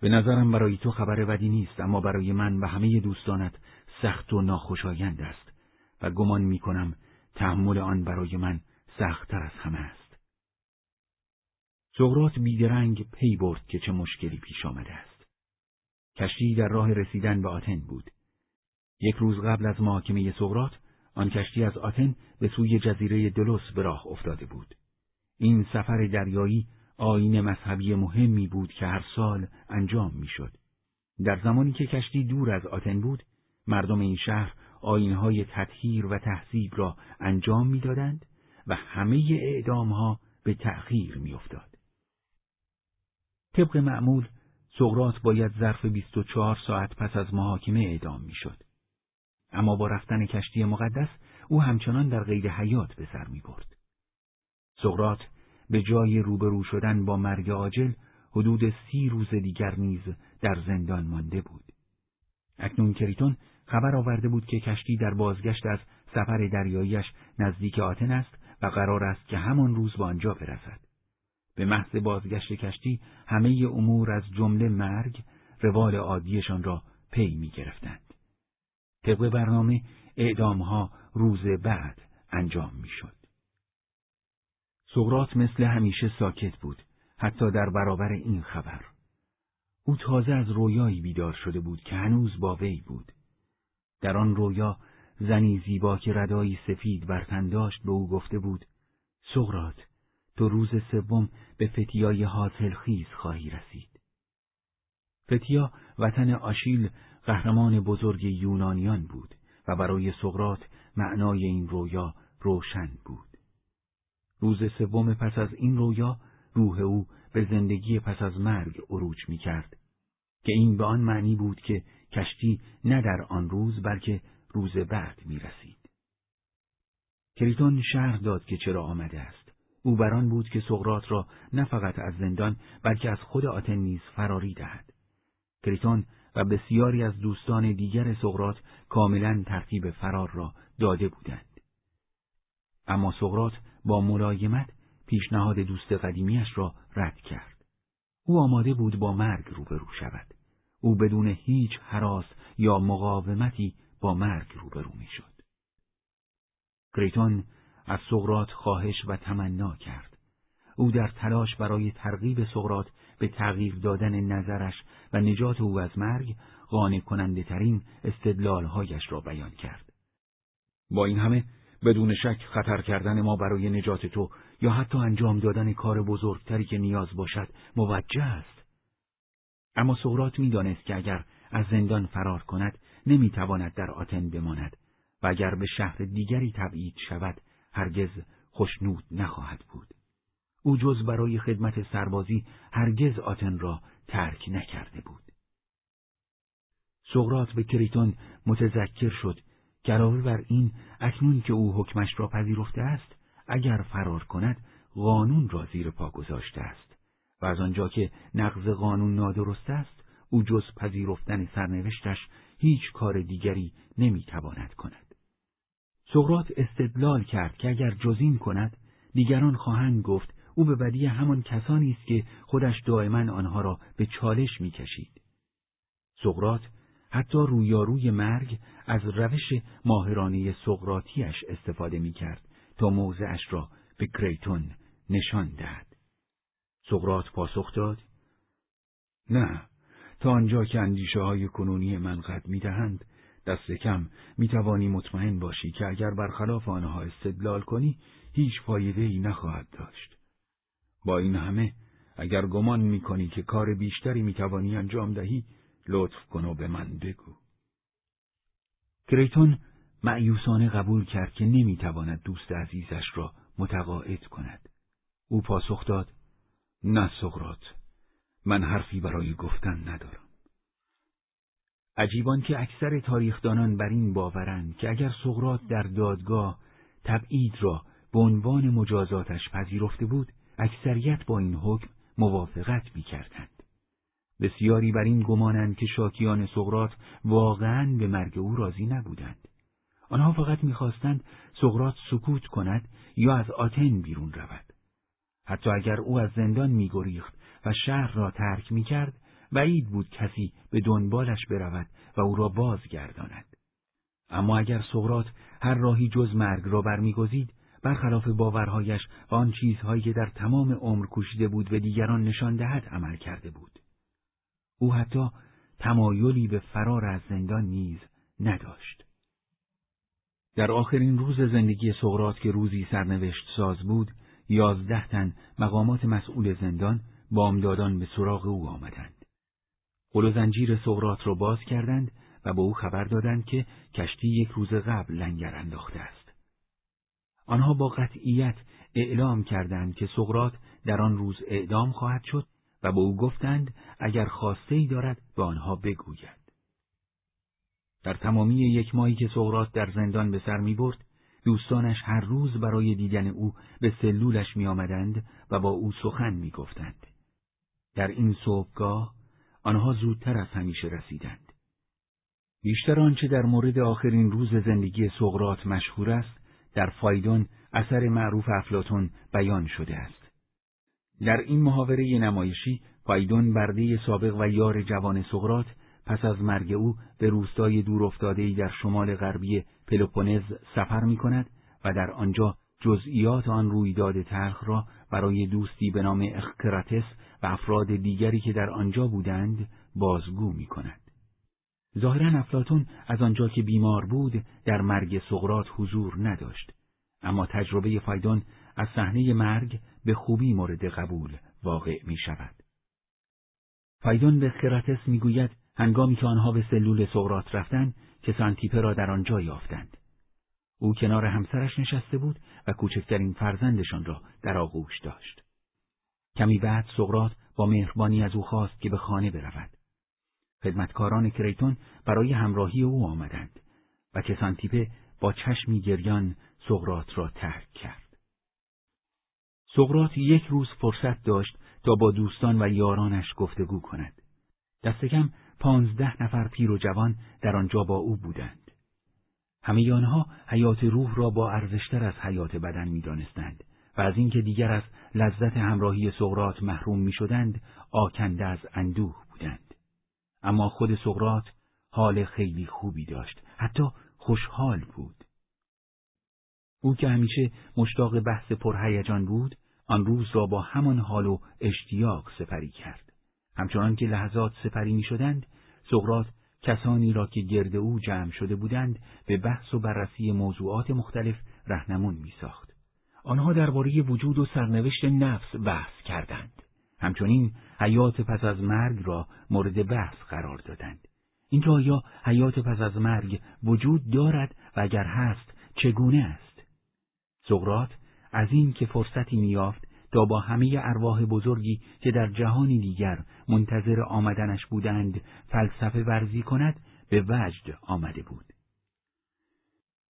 S2: به نظرم برای تو خبر بدی نیست اما برای من و همه دوستانت سخت و ناخوشایند است و گمان می کنم تحمل آن برای من سختتر از همه است. سقرات بیدرنگ پی برد که چه مشکلی پیش آمده است. کشتی در راه رسیدن به آتن بود. یک روز قبل از محاکمه سقرات آن کشتی از آتن به سوی جزیره دلوس به راه افتاده بود. این سفر دریایی آین مذهبی مهمی بود که هر سال انجام می‌شد. در زمانی که کشتی دور از آتن بود، مردم این شهر آینهای تطهیر و تهذیب را انجام می‌دادند و همه اعدامها به تأخیر میافتاد. طبق معمول سقرات باید ظرف 24 ساعت پس از محاکمه اعدام می‌شد. اما با رفتن کشتی مقدس او همچنان در قید حیات به سر می برد. سقرات به جای روبرو شدن با مرگ عاجل حدود سی روز دیگر نیز در زندان مانده بود. اکنون کریتون خبر آورده بود که کشتی در بازگشت از سفر دریاییش نزدیک آتن است و قرار است که همان روز به آنجا برسد. به محض بازگشت کشتی همه امور از جمله مرگ روال عادیشان را پی می گرفتند. طبق برنامه اعدامها روز بعد انجام می شد. سقرات مثل همیشه ساکت بود حتی در برابر این خبر. او تازه از رویایی بیدار شده بود که هنوز با وی بود. در آن رویا زنی زیبا که ردایی سفید بر تن داشت به او گفته بود سقرات تو روز سوم به فتیای حاصل خیز خواهی رسید. فتیا وطن آشیل قهرمان بزرگ یونانیان بود و برای سقرات معنای این رویا روشن بود. روز سوم پس از این رویا روح او به زندگی پس از مرگ عروج می کرد که این به آن معنی بود که کشتی نه در آن روز بلکه روز بعد می رسید. کریتون شهر داد که چرا آمده است. او بران بود که سقرات را نه فقط از زندان بلکه از خود آتن نیز فراری دهد. کریتون و بسیاری از دوستان دیگر سقرات کاملا ترتیب فرار را داده بودند. اما سقرات با ملایمت پیشنهاد دوست قدیمیش را رد کرد. او آماده بود با مرگ روبرو شود. او بدون هیچ حراس یا مقاومتی با مرگ روبرو می‌شد. کریتون از سقرات خواهش و تمنا کرد. او در تلاش برای ترغیب سقرات به تغییر دادن نظرش و نجات او از مرگ قانع کننده ترین استدلالهایش را بیان کرد. با این همه بدون شک خطر کردن ما برای نجات تو یا حتی انجام دادن کار بزرگتری که نیاز باشد موجه است. اما سقراط می‌دانست که اگر از زندان فرار کند نمی‌تواند در آتن بماند و اگر به شهر دیگری تبعید شود هرگز خوشنود نخواهد بود. او جز برای خدمت سربازی هرگز آتن را ترک نکرده بود. سقراط به کریتون متذکر شد علاوه بر این اکنون که او حکمش را پذیرفته است اگر فرار کند قانون را زیر پا گذاشته است و از آنجا که نقض قانون نادرست است او جز پذیرفتن سرنوشتش هیچ کار دیگری نمی‌تواند کند. سقراط استدلال کرد که اگر جزین کند دیگران خواهند گفت او به بدی همان کسانی است که خودش دائما آنها را به چالش می‌کشید. سقراط حتی رویاروی مرگ از روش ماهرانه سقراطیش استفاده می‌کرد تا موضعش را به کریتون نشان دهد. سقراط پاسخ داد نه تا آنجا که اندیشه های کنونی من قد می‌دهند دست کم می‌توانی مطمئن باشی که اگر برخلاف آنها استدلال کنی هیچ فایده ای نخواهد داشت. با این همه اگر گمان می‌کنی که کار بیشتری می‌توانی انجام دهی لطف کن و به من بگو. کریتون معیوسانه قبول کرد که نمی‌تواند دوست عزیزش را متقاعد کند. او پاسخ داد نه سقرات من حرفی برای گفتن ندارم. عجیبان که اکثر تاریخدانان بر این باورند که اگر سقرات در دادگاه تبعید را به عنوان مجازاتش پذیرفته بود اکثریت با این حکم موافقت می کردند. بسیاری بر این گمانند که شاکیان سقرات واقعا به مرگ او راضی نبودند. آنها فقط می‌خواستند سقرات سکوت کند یا از آتن بیرون رود. حتی اگر او از زندان میگریخت و شهر را ترک می‌کرد، بعید بود کسی به دنبالش برود و او را بازگرداند. اما اگر سقرات هر راهی جز مرگ را برمیگزید برخلاف باورهایش و آن چیزهایی که در تمام عمر کوشیده بود به دیگران نشان دهد عمل کرده بود. او حتی تمایلی به فرار از زندان نیز نداشت. در آخرین روز زندگی سقرات که روزی سرنوشت ساز بود، یازده تن مقامات مسئول زندان بامدادان به سراغ او آمدند. قل و زنجیر سقرات را باز کردند و به او خبر دادند که کشتی یک روز قبل لنگر انداخته است. آنها با قطعیت اعلام کردند که سقرات در آن روز اعدام خواهد شد و به او گفتند اگر خواسته ای دارد به آنها بگوید. در تمامی یک ماهی که سقرات در زندان به سر می برد، دوستانش هر روز برای دیدن او به سلولش می آمدند و با او سخن می گفتند. در این صبحگاه آنها زودتر از همیشه رسیدند. بیشتر آنچه در مورد آخرین روز زندگی سقرات مشهور است، در فایدون اثر معروف افلاتون بیان شده است. در این محاوره نمایشی فایدون برده سابق و یار جوان سقرات پس از مرگ او به روستای دورافتاده‌ای در شمال غربی پلوپونز سفر می کند و در آنجا جزئیات آن رویداد تلخ را برای دوستی به نام اخکراتس و افراد دیگری که در آنجا بودند بازگو می کند. ظاهرا افلاتون از آنجا که بیمار بود در مرگ سقرات حضور نداشت اما تجربه فایدون از صحنه مرگ به خوبی مورد قبول واقع می شود. فایدون به خراتس می‌گوید هنگامی که آنها به سلول سقرات رفتند که سانتیپه را در آنجا یافتند. او کنار همسرش نشسته بود و کوچکترین فرزندشان را در آغوش داشت. کمی بعد سقرات با مهربانی از او خواست که به خانه برود. خدمتکاران کریتون برای همراهی او آمدند و کسانتیپه با چشمی گریان سقرات را ترک کرد. سقرات یک روز فرصت داشت تا با دوستان و یارانش گفتگو کند. دستکم پانزده نفر پیر و جوان در آنجا با او بودند. همه آنها حیات روح را با ارزشتر از حیات بدن می‌دانستند و از اینکه دیگر از لذت همراهی سقرات محروم می‌شدند آکنده از اندوه بودند. اما خود سقرات حال خیلی خوبی داشت، حتی خوشحال بود. او که همیشه مشتاق بحث پرهیجان بود، آن روز را با همان حال و اشتیاق سپری کرد. همچنان که لحظات سپری می شدند، سقرات کسانی را که گرد او جمع شده بودند به بحث و بررسی موضوعات مختلف رهنمون می ساخت. آنها درباره وجود و سرنوشت نفس بحث کردند. همچنین حیات پس از مرگ را مورد بحث قرار دادند. اینکه آیا حیات پس از مرگ وجود دارد و اگر هست چگونه است؟ سقرات از این که فرصتی میافت تا با همه ارواح بزرگی که در جهانی دیگر منتظر آمدنش بودند فلسفه ورزی کند به وجد آمده بود.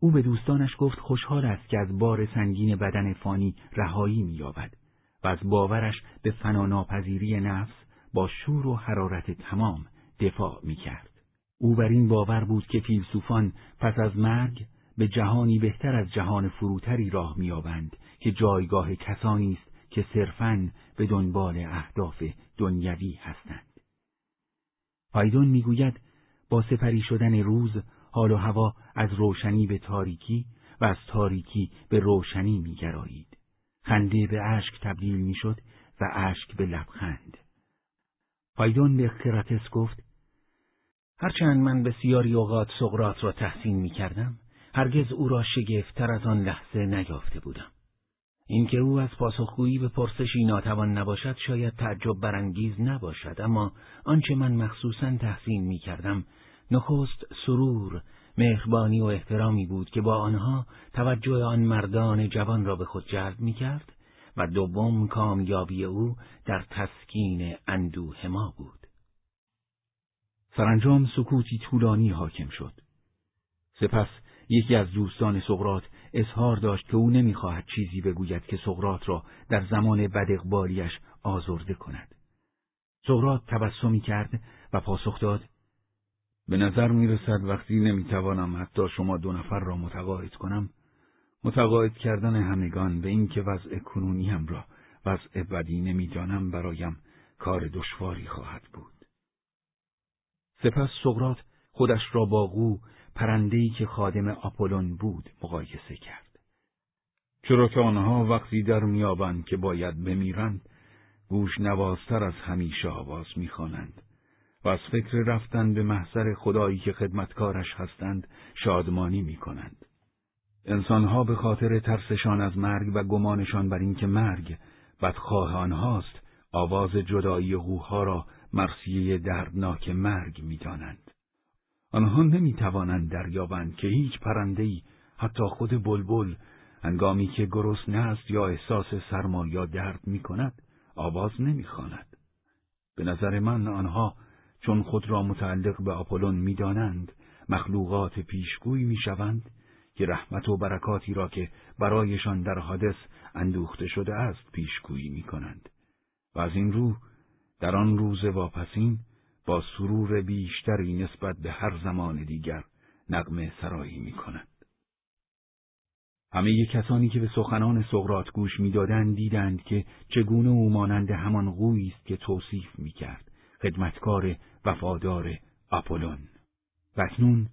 S2: او به دوستانش گفت خوشحال است که از بار سنگین بدن فانی رهایی مییابد و از باورش به فناناپذیری نفس با شور و حرارت تمام دفاع می‌کرد. او بر این باور بود که فیلسوفان پس از مرگ به جهانی بهتر از جهان فروتری راه میابند که جایگاه کسانی است که صرفاً به دنبال اهداف دنیوی هستند. فایدون می‌گوید با سپری شدن روز حال و هوا از روشنی به تاریکی و از تاریکی به روشنی میگرایید. خنده به اشک تبدیل می‌شد و اشک به لبخند. فایدون به خراتس گفت هرچند من بسیاری اوقات سقرات را تحسین می کردم، هرگز او را شگفتتر از آن لحظه نیافته بودم. اینکه او از پاسخگویی به پرسشی ناتوان نباشد شاید تعجب برانگیز نباشد اما آنچه من مخصوصا تحسین می کردم نخست سرور مهربانی و احترامی بود که با آنها توجه آن مردان جوان را به خود جلب می کرد و دوم کامیابی او در تسکین اندوه ما بود. سرانجام سکوتی طولانی حاکم شد. سپس یکی از دوستان سقرات اظهار داشت که او نمی‌خواهد چیزی بگوید که سقرات را در زمان بدقبالیش آزرده کند.
S5: سقراط تبسمی کرد و پاسخ داد
S2: به نظر می رسد وقتی نمی‌توانم حتی شما دو نفر را متقاعد کنم متقاعد کردن همگان به اینکه وضع کنونیم را وضع بدی نمی‌دانم برایم کار دشواری خواهد بود
S5: سپس سقراط خودش را با قو پرندهی که خادم آپولون بود مقایسه کرد.
S2: چرا که آنها وقتی در میابند که باید بمیرند گوش نوازتر از همیشه آواز می‌خوانند. و از فکر رفتن به محضر خدایی که خدمتکارش هستند شادمانی می‌کنند. انسانها به خاطر ترسشان از مرگ و گمانشان بر اینکه مرگ بدخواه آنهاست آواز جدایی قوها را مرسیه دردناک مرگ می‌دانند. آنها نمی‌توانند دریابند که هیچ پرنده‌ای حتی خود بلبل انگامی که گرسنه است یا احساس سرما یا درد می کند آواز نمی‌خواند. به نظر من آنها چون خود را متعلق به آپولون می‌دانند مخلوقات پیشگوی می‌شوند که رحمت و برکاتی را که برایشان در حادث اندوخته شده است پیشگویی می کنند و از این رو در آن روز واپسین با سرور بیشتری نسبت به هر زمان دیگر نقمه سرایی می کنند. همه کسانی که به سخنان سقرات گوش می‌دادند دیدند که چگونه او مانند همان قویی است که توصیف می‌کرد خدمتکار وفادار آپولون و اکنون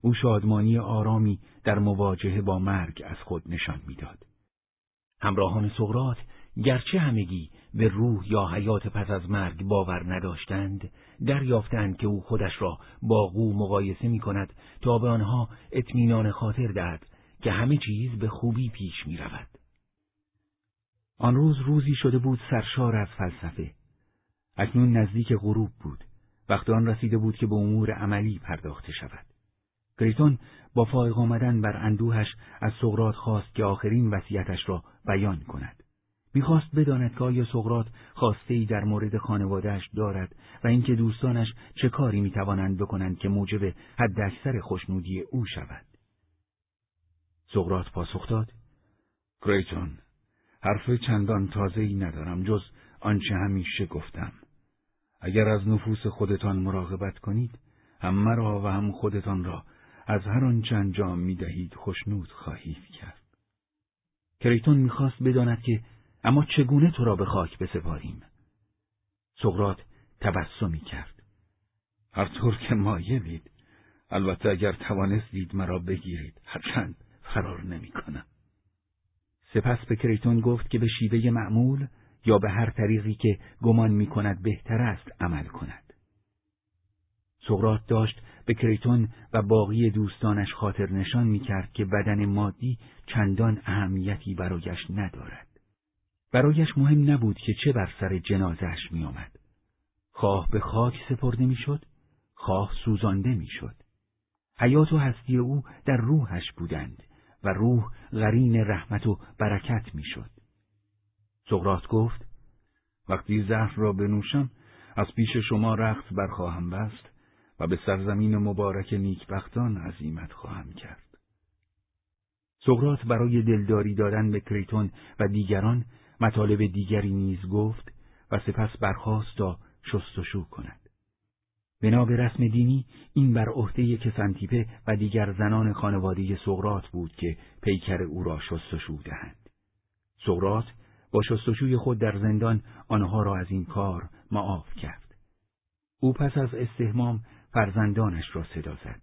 S2: او شادمانی آرامی در مواجهه با مرگ از خود نشان می‌داد. همراهان سقرات گرچه همگی به روح یا حیات پس از مرگ باور نداشتند دریافتند که او خودش را با قو مقایسه می کند تا به آنها اطمینان خاطر دهد که همه چیز به خوبی پیش می رود. آن روز روزی شده بود سرشار از فلسفه. اکنون نزدیک غروب بود. وقت آن رسیده بود که به امور عملی پرداخته شود. کریتون با فائق آمدن بر اندوهش از سقرات خواست که آخرین وصیتش را بیان کند. می‌خواست بداند که آیا سقرات خواسته در مورد خانوادهش دارد و اینکه دوستانش چه کاری می‌توانند بکنند که موجب حداکثر خوشنودی او شود. سقرات پاسخ داد: کریتون، حرف چندان تازه ای ندارم جز آنچه همیشه گفتم. اگر از نفوس خودتان مراقبت کنید، هم مرا و هم خودتان را از هر آنچه انجام می دهید خوشنود خواهید کرد.
S5: کریتون می‌خواست بداند که اما چگونه تو را به خاک بسپاریم؟ سقرات تبسمی کرد.
S2: هر طور که مایلید. البته اگر توانستید مرا بگیرید هرچند فرار نمی کنم.
S5: سپس به کریتون گفت که به شیوه معمول یا به هر طریقی که گمان می کند بهتر است عمل کند. سقرات داشت به کریتون و باقی دوستانش خاطر نشان می کرد که بدن مادی چندان اهمیتی برایش ندارد. برایش مهم نبود که چه بر سر جنازش می آمد. خواه به خاک سپرده می شد، خواه سوزانده می شد. حیات و هستی او در روحش بودند و روح غرین رحمت و برکت می شد. سقرات گفت
S2: وقتی زهر را بنوشم از پیش شما رخت برخواهم بست و به سرزمین مبارک نیکبختان عظیمت خواهم کرد.
S5: سقرات برای دلداری دادن به کریتون و دیگران مطالب دیگری نیز گفت و سپس برخواست تا شستشو کند. بنا به رسم دینی این بر عهده کسانتیپه و دیگر زنان خانواده سقرات بود که پیکر او را شستشو دهند. سقرات با شستشوی خود در زندان آنها را از این کار معاف کرد. او پس از استهمام فرزندانش را صدا زد.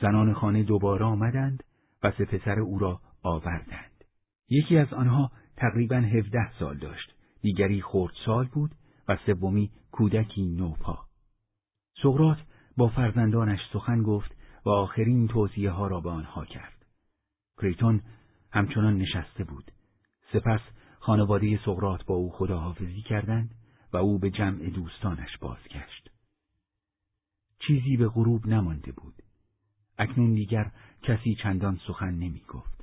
S5: زنان خانه دوباره آمدند و سه پسر او را آوردند. یکی از آنها تقریبا هفده سال داشت، دیگری سال بود و سومی کودکی نوپا. سقرات با فرزندانش سخن گفت و آخرین توصیه ها را به آنها کرد. کریتون همچنان نشسته بود. سپس خانواده سقرات با او خداحافظی کردند و او به جمع دوستانش بازگشت. چیزی به غروب نمانده بود. اکنون دیگر کسی چندان سخن نمی گفت.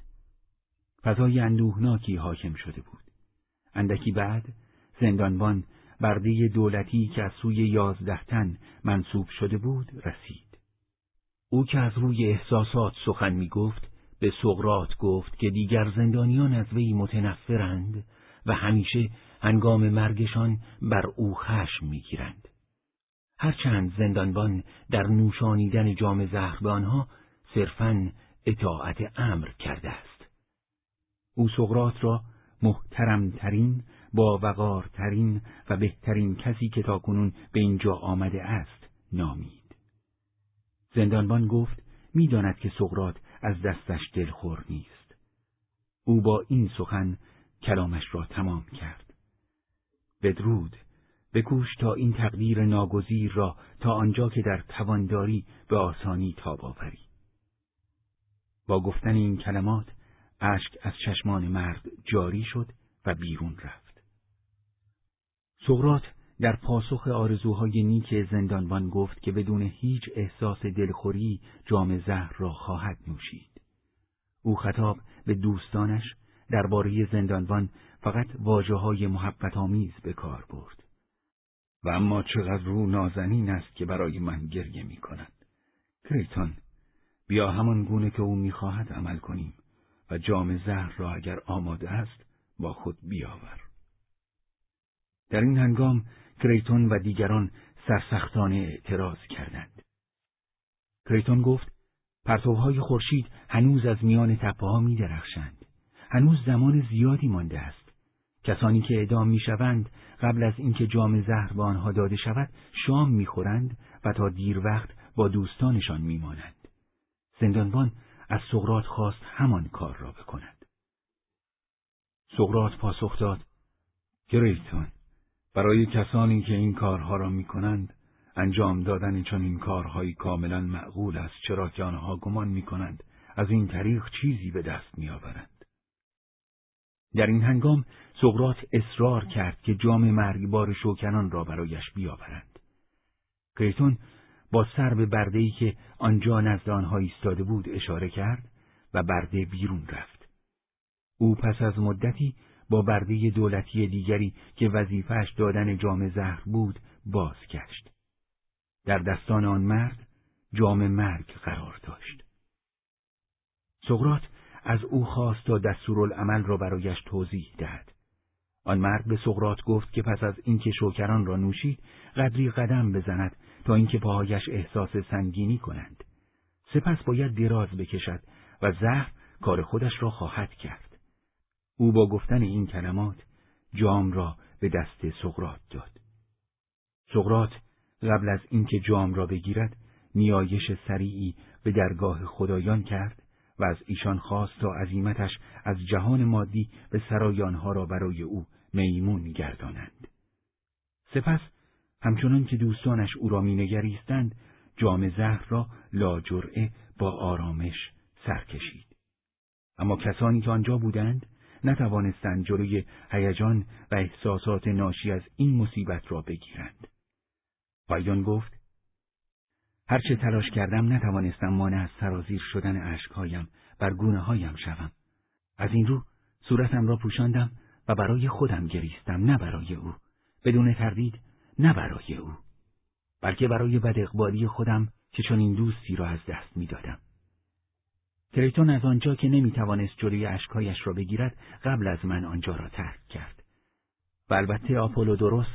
S5: فضای اندوهناکی حاکم شده بود. اندکی بعد زندانبان برده دولتی که از سوی یازده تن منصوب شده بود رسید. او که از روی احساسات سخن می گفت به سقرات گفت که دیگر زندانیان از وی متنفرند
S6: و همیشه هنگام مرگشان بر او خشم می‌گیرند. هرچند زندانبان در نوشانیدن جام زهر به آنها صرفاً اطاعت امر کرده است. او سقرات را محترمترین، با وقارترین و بهترین کسی که تاکنون به اینجا آمده است نامید. زندانبان گفت می‌داند که سقرات از دستش دلخور نیست. او با این سخن کلامش را تمام کرد. بدرود بکوش تا این تقدیر ناگزیر را تا آنجا که در توانداری به آسانی تاب آوری. با گفتن این کلمات اشک از چشمان مرد جاری شد و بیرون رفت. سقرات در پاسخ آرزوهای نیک زندانبان گفت که بدون هیچ احساس دلخوری جام زهر را خواهد نوشید. او خطاب به دوستانش درباره زندانبان فقط واجه های محبت آمیز به کار برد.
S2: و اما چقدر رو نازنین است که برای من گریه می کند. کریتون بیا همان گونه که او می‌خواهد عمل کنیم و جام زهر را اگر آماده است با خود بیاور. در این هنگام کریتون و دیگران سرسختانه اعتراض کردند. کریتون گفت پرتوهای خورشید هنوز از میان تپه ها می درخشند. هنوز زمان زیادی مانده است. کسانی که اعدام می‌شوند قبل از اینکه جام زهر به آنها داده شود شام می‌خورند و تا دیر وقت با دوستانشان میمانند. زندانبان از سقرات خواست همان کار را بکند. سقرات پاسخ داد گریتون برای کسانی که این کارها را می‌کنند انجام دادن چون این کارهایی کاملا معقول است چرا که آنها گمان می‌کنند از این طریق چیزی به دست میآورند. در این هنگام سقرات اصرار کرد که جام مرگبار شوکنان را برایش بیاورند. کریتون با سر به بردهی که آنجا نزد آنها ایستاده بود اشاره کرد و برده بیرون رفت. او پس از مدتی با برده دولتی دیگری که وظیفهش دادن جام زهر بود باز گشت. در دستان آن مرد جام مرگ قرار داشت. سقرات از او خواست تا دستورالعمل را برایش توضیح دهد. آن مرد به سقرات گفت که پس از اینکه شوکران را نوشید قدری قدم بزند تا اینکه پاهایش احساس سنگینی کنند. سپس باید دراز بکشد و زهر کار خودش را خواهد کرد. او با گفتن این کلمات جام را به دست سقرات داد. سقرات قبل از اینکه جام را بگیرد نیایش سریعی به درگاه خدایان کرد و از ایشان خواست تا عظیمتش از جهان مادی به سرایانها را برای او میمون گردانند. سپس همچنان که دوستانش او را مینگریستند جام زهر را لاجرعه با آرامش سر کشید اما کسانی که آنجا بودند نتوانستند جلوی هیجان و احساسات ناشی از این مصیبت را بگیرند. پایان گفت هرچه تلاش کردم نتوانستم مانع از سرازیر شدن اشکهایم بر گونه هایم شوم. از این رو صورتم را پوشاندم و برای خودم گریستم نه برای او. بدون تردید نه برای او بلکه برای بد اقبالی خودم که چون این دوستی را از دست می‌دادم. تریتون از آنجا که نمی‌توانست جلوی اشکایش را بگیرد قبل از من آنجا را ترک کرد. و البته آپولودوروس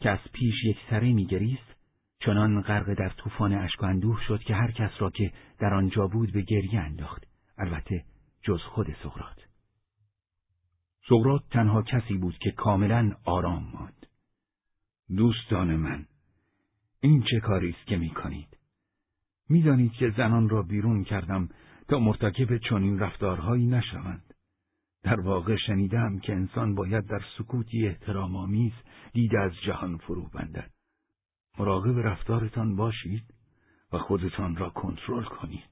S2: که از پیش یک سره میگریست چنان غرق در طوفان اشک اندوه شد که هر کس را که در آنجا بود به گریه انداخت البته جز خود سقرات سقرات تنها کسی بود که کاملا آرام ماند دوستان من این چه کاری است که می کنید؟ می‌دانید که زنان را بیرون کردم تا مرتکب چنین رفتارهایی نشوند. در واقع شنیدم که انسان باید در سکوتی احترام آمیز دید از جهان فرو بندد. مراقب رفتارتان باشید و خودتان را کنترل کنید.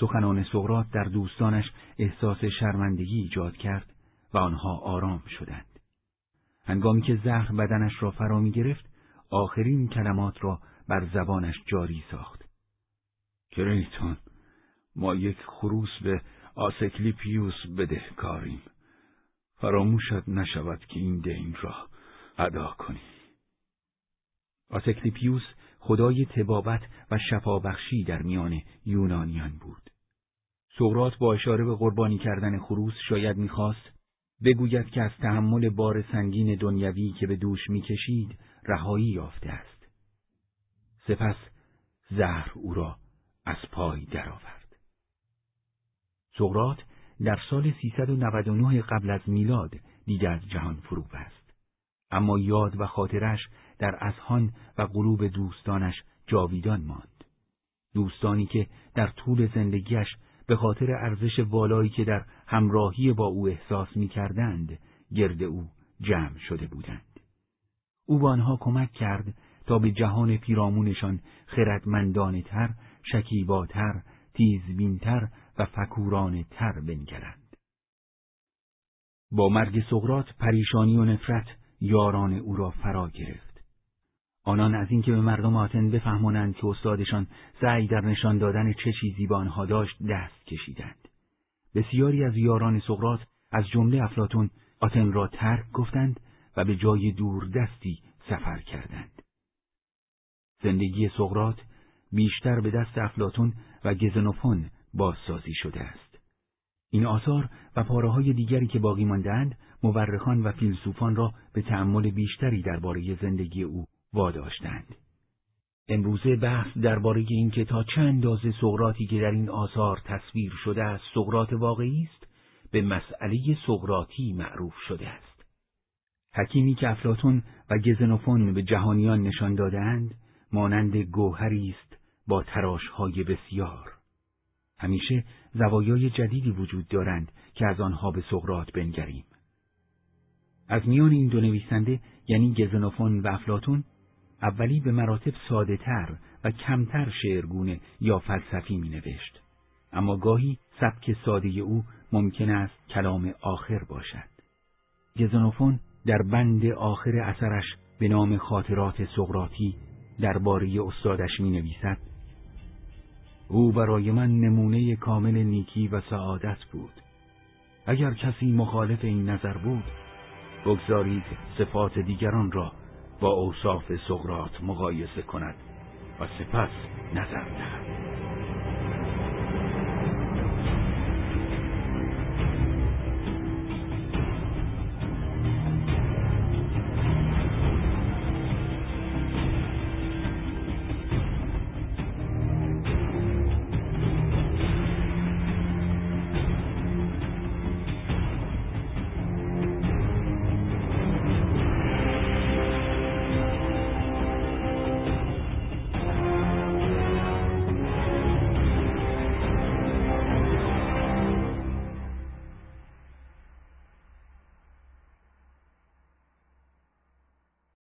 S2: سخنان سقرات در دوستانش احساس شرمندگی ایجاد کرد و آنها آرام شدند. هنگامی که زهر بدنش را فرا می گرفت آخرین کلمات را بر زبانش جاری ساخت. کریتون ما یک خروس به آسکلیپیوس بدهکاریم. فراموشت نشود که این دین را ادا کنی. آسکلیپیوس خدای تبابت و شفابخشی در میان یونانیان بود. سقرات با اشاره به قربانی کردن خروس شاید می‌خواست بگوید که از تحمل بار سنگین دنیوی که به دوش می‌کشید رهایی یافته است. سپس زهر او را از پای درآورد. سقرات در سال 399 قبل از میلاد دیده از جهان فرو است. اما یاد و خاطرش در اذهان و قلوب دوستانش جاویدان ماند. دوستانی که در طول زندگیش به خاطر ارزش والایی که در همراهی با او احساس می کردند گرد او جمع شده بودند. او به آنها کمک کرد تا به جهان پیرامونشان خردمندانه تر، شکیباتر، تیزبینتر و فکورانه تر بنگرند. با مرگ سقرات پریشانی و نفرت یاران او را فرا گرفت. آنان از اینکه به مردم آتن بفهمانند که استادشان سعی در نشان دادن چه چیزی به آنها داشت دست کشیدند. بسیاری از یاران سقرات از جمله افلاتون آتن را ترک گفتند و به جای دور دستی سفر کردند. زندگی سقرات بیشتر به دست افلاتون و گزنوفون بازسازی شده است. این آثار و پاره های دیگری که باقی ماندهاند مورخان و فیلسوفان را به تأمل بیشتری درباره زندگی او واداشتند. امروزه بحث درباره اینکه تا چه اندازه سقراطی که در این آثار تصویر شده است سقراط واقعی است به مسئله سقراطی معروف شده است. حکیمی که افلاتون و گزنوفون به جهانیان نشان دادهاند مانند گوهری است با تراشهای بسیار. همیشه زوایای جدیدی وجود دارند که از آنها به سقراط بنگریم. از میان این دو نویسنده یعنی گزنوفون و افلاتون اولی به مراتب ساده تر و کمتر شعرگونه یا فلسفی می نوشت. اما گاهی سبک ساده او ممکن است کلام آخر باشد. گزنوفون در بند آخر اثرش به نام خاطرات سقراطی درباره استادش می نویسد او برای من نمونه کامل نیکی و سعادت بود اگر کسی مخالف این نظر بود بگذارید صفات دیگران را با اوصاف سقرات مقایسه کند و سپس نظر دهد.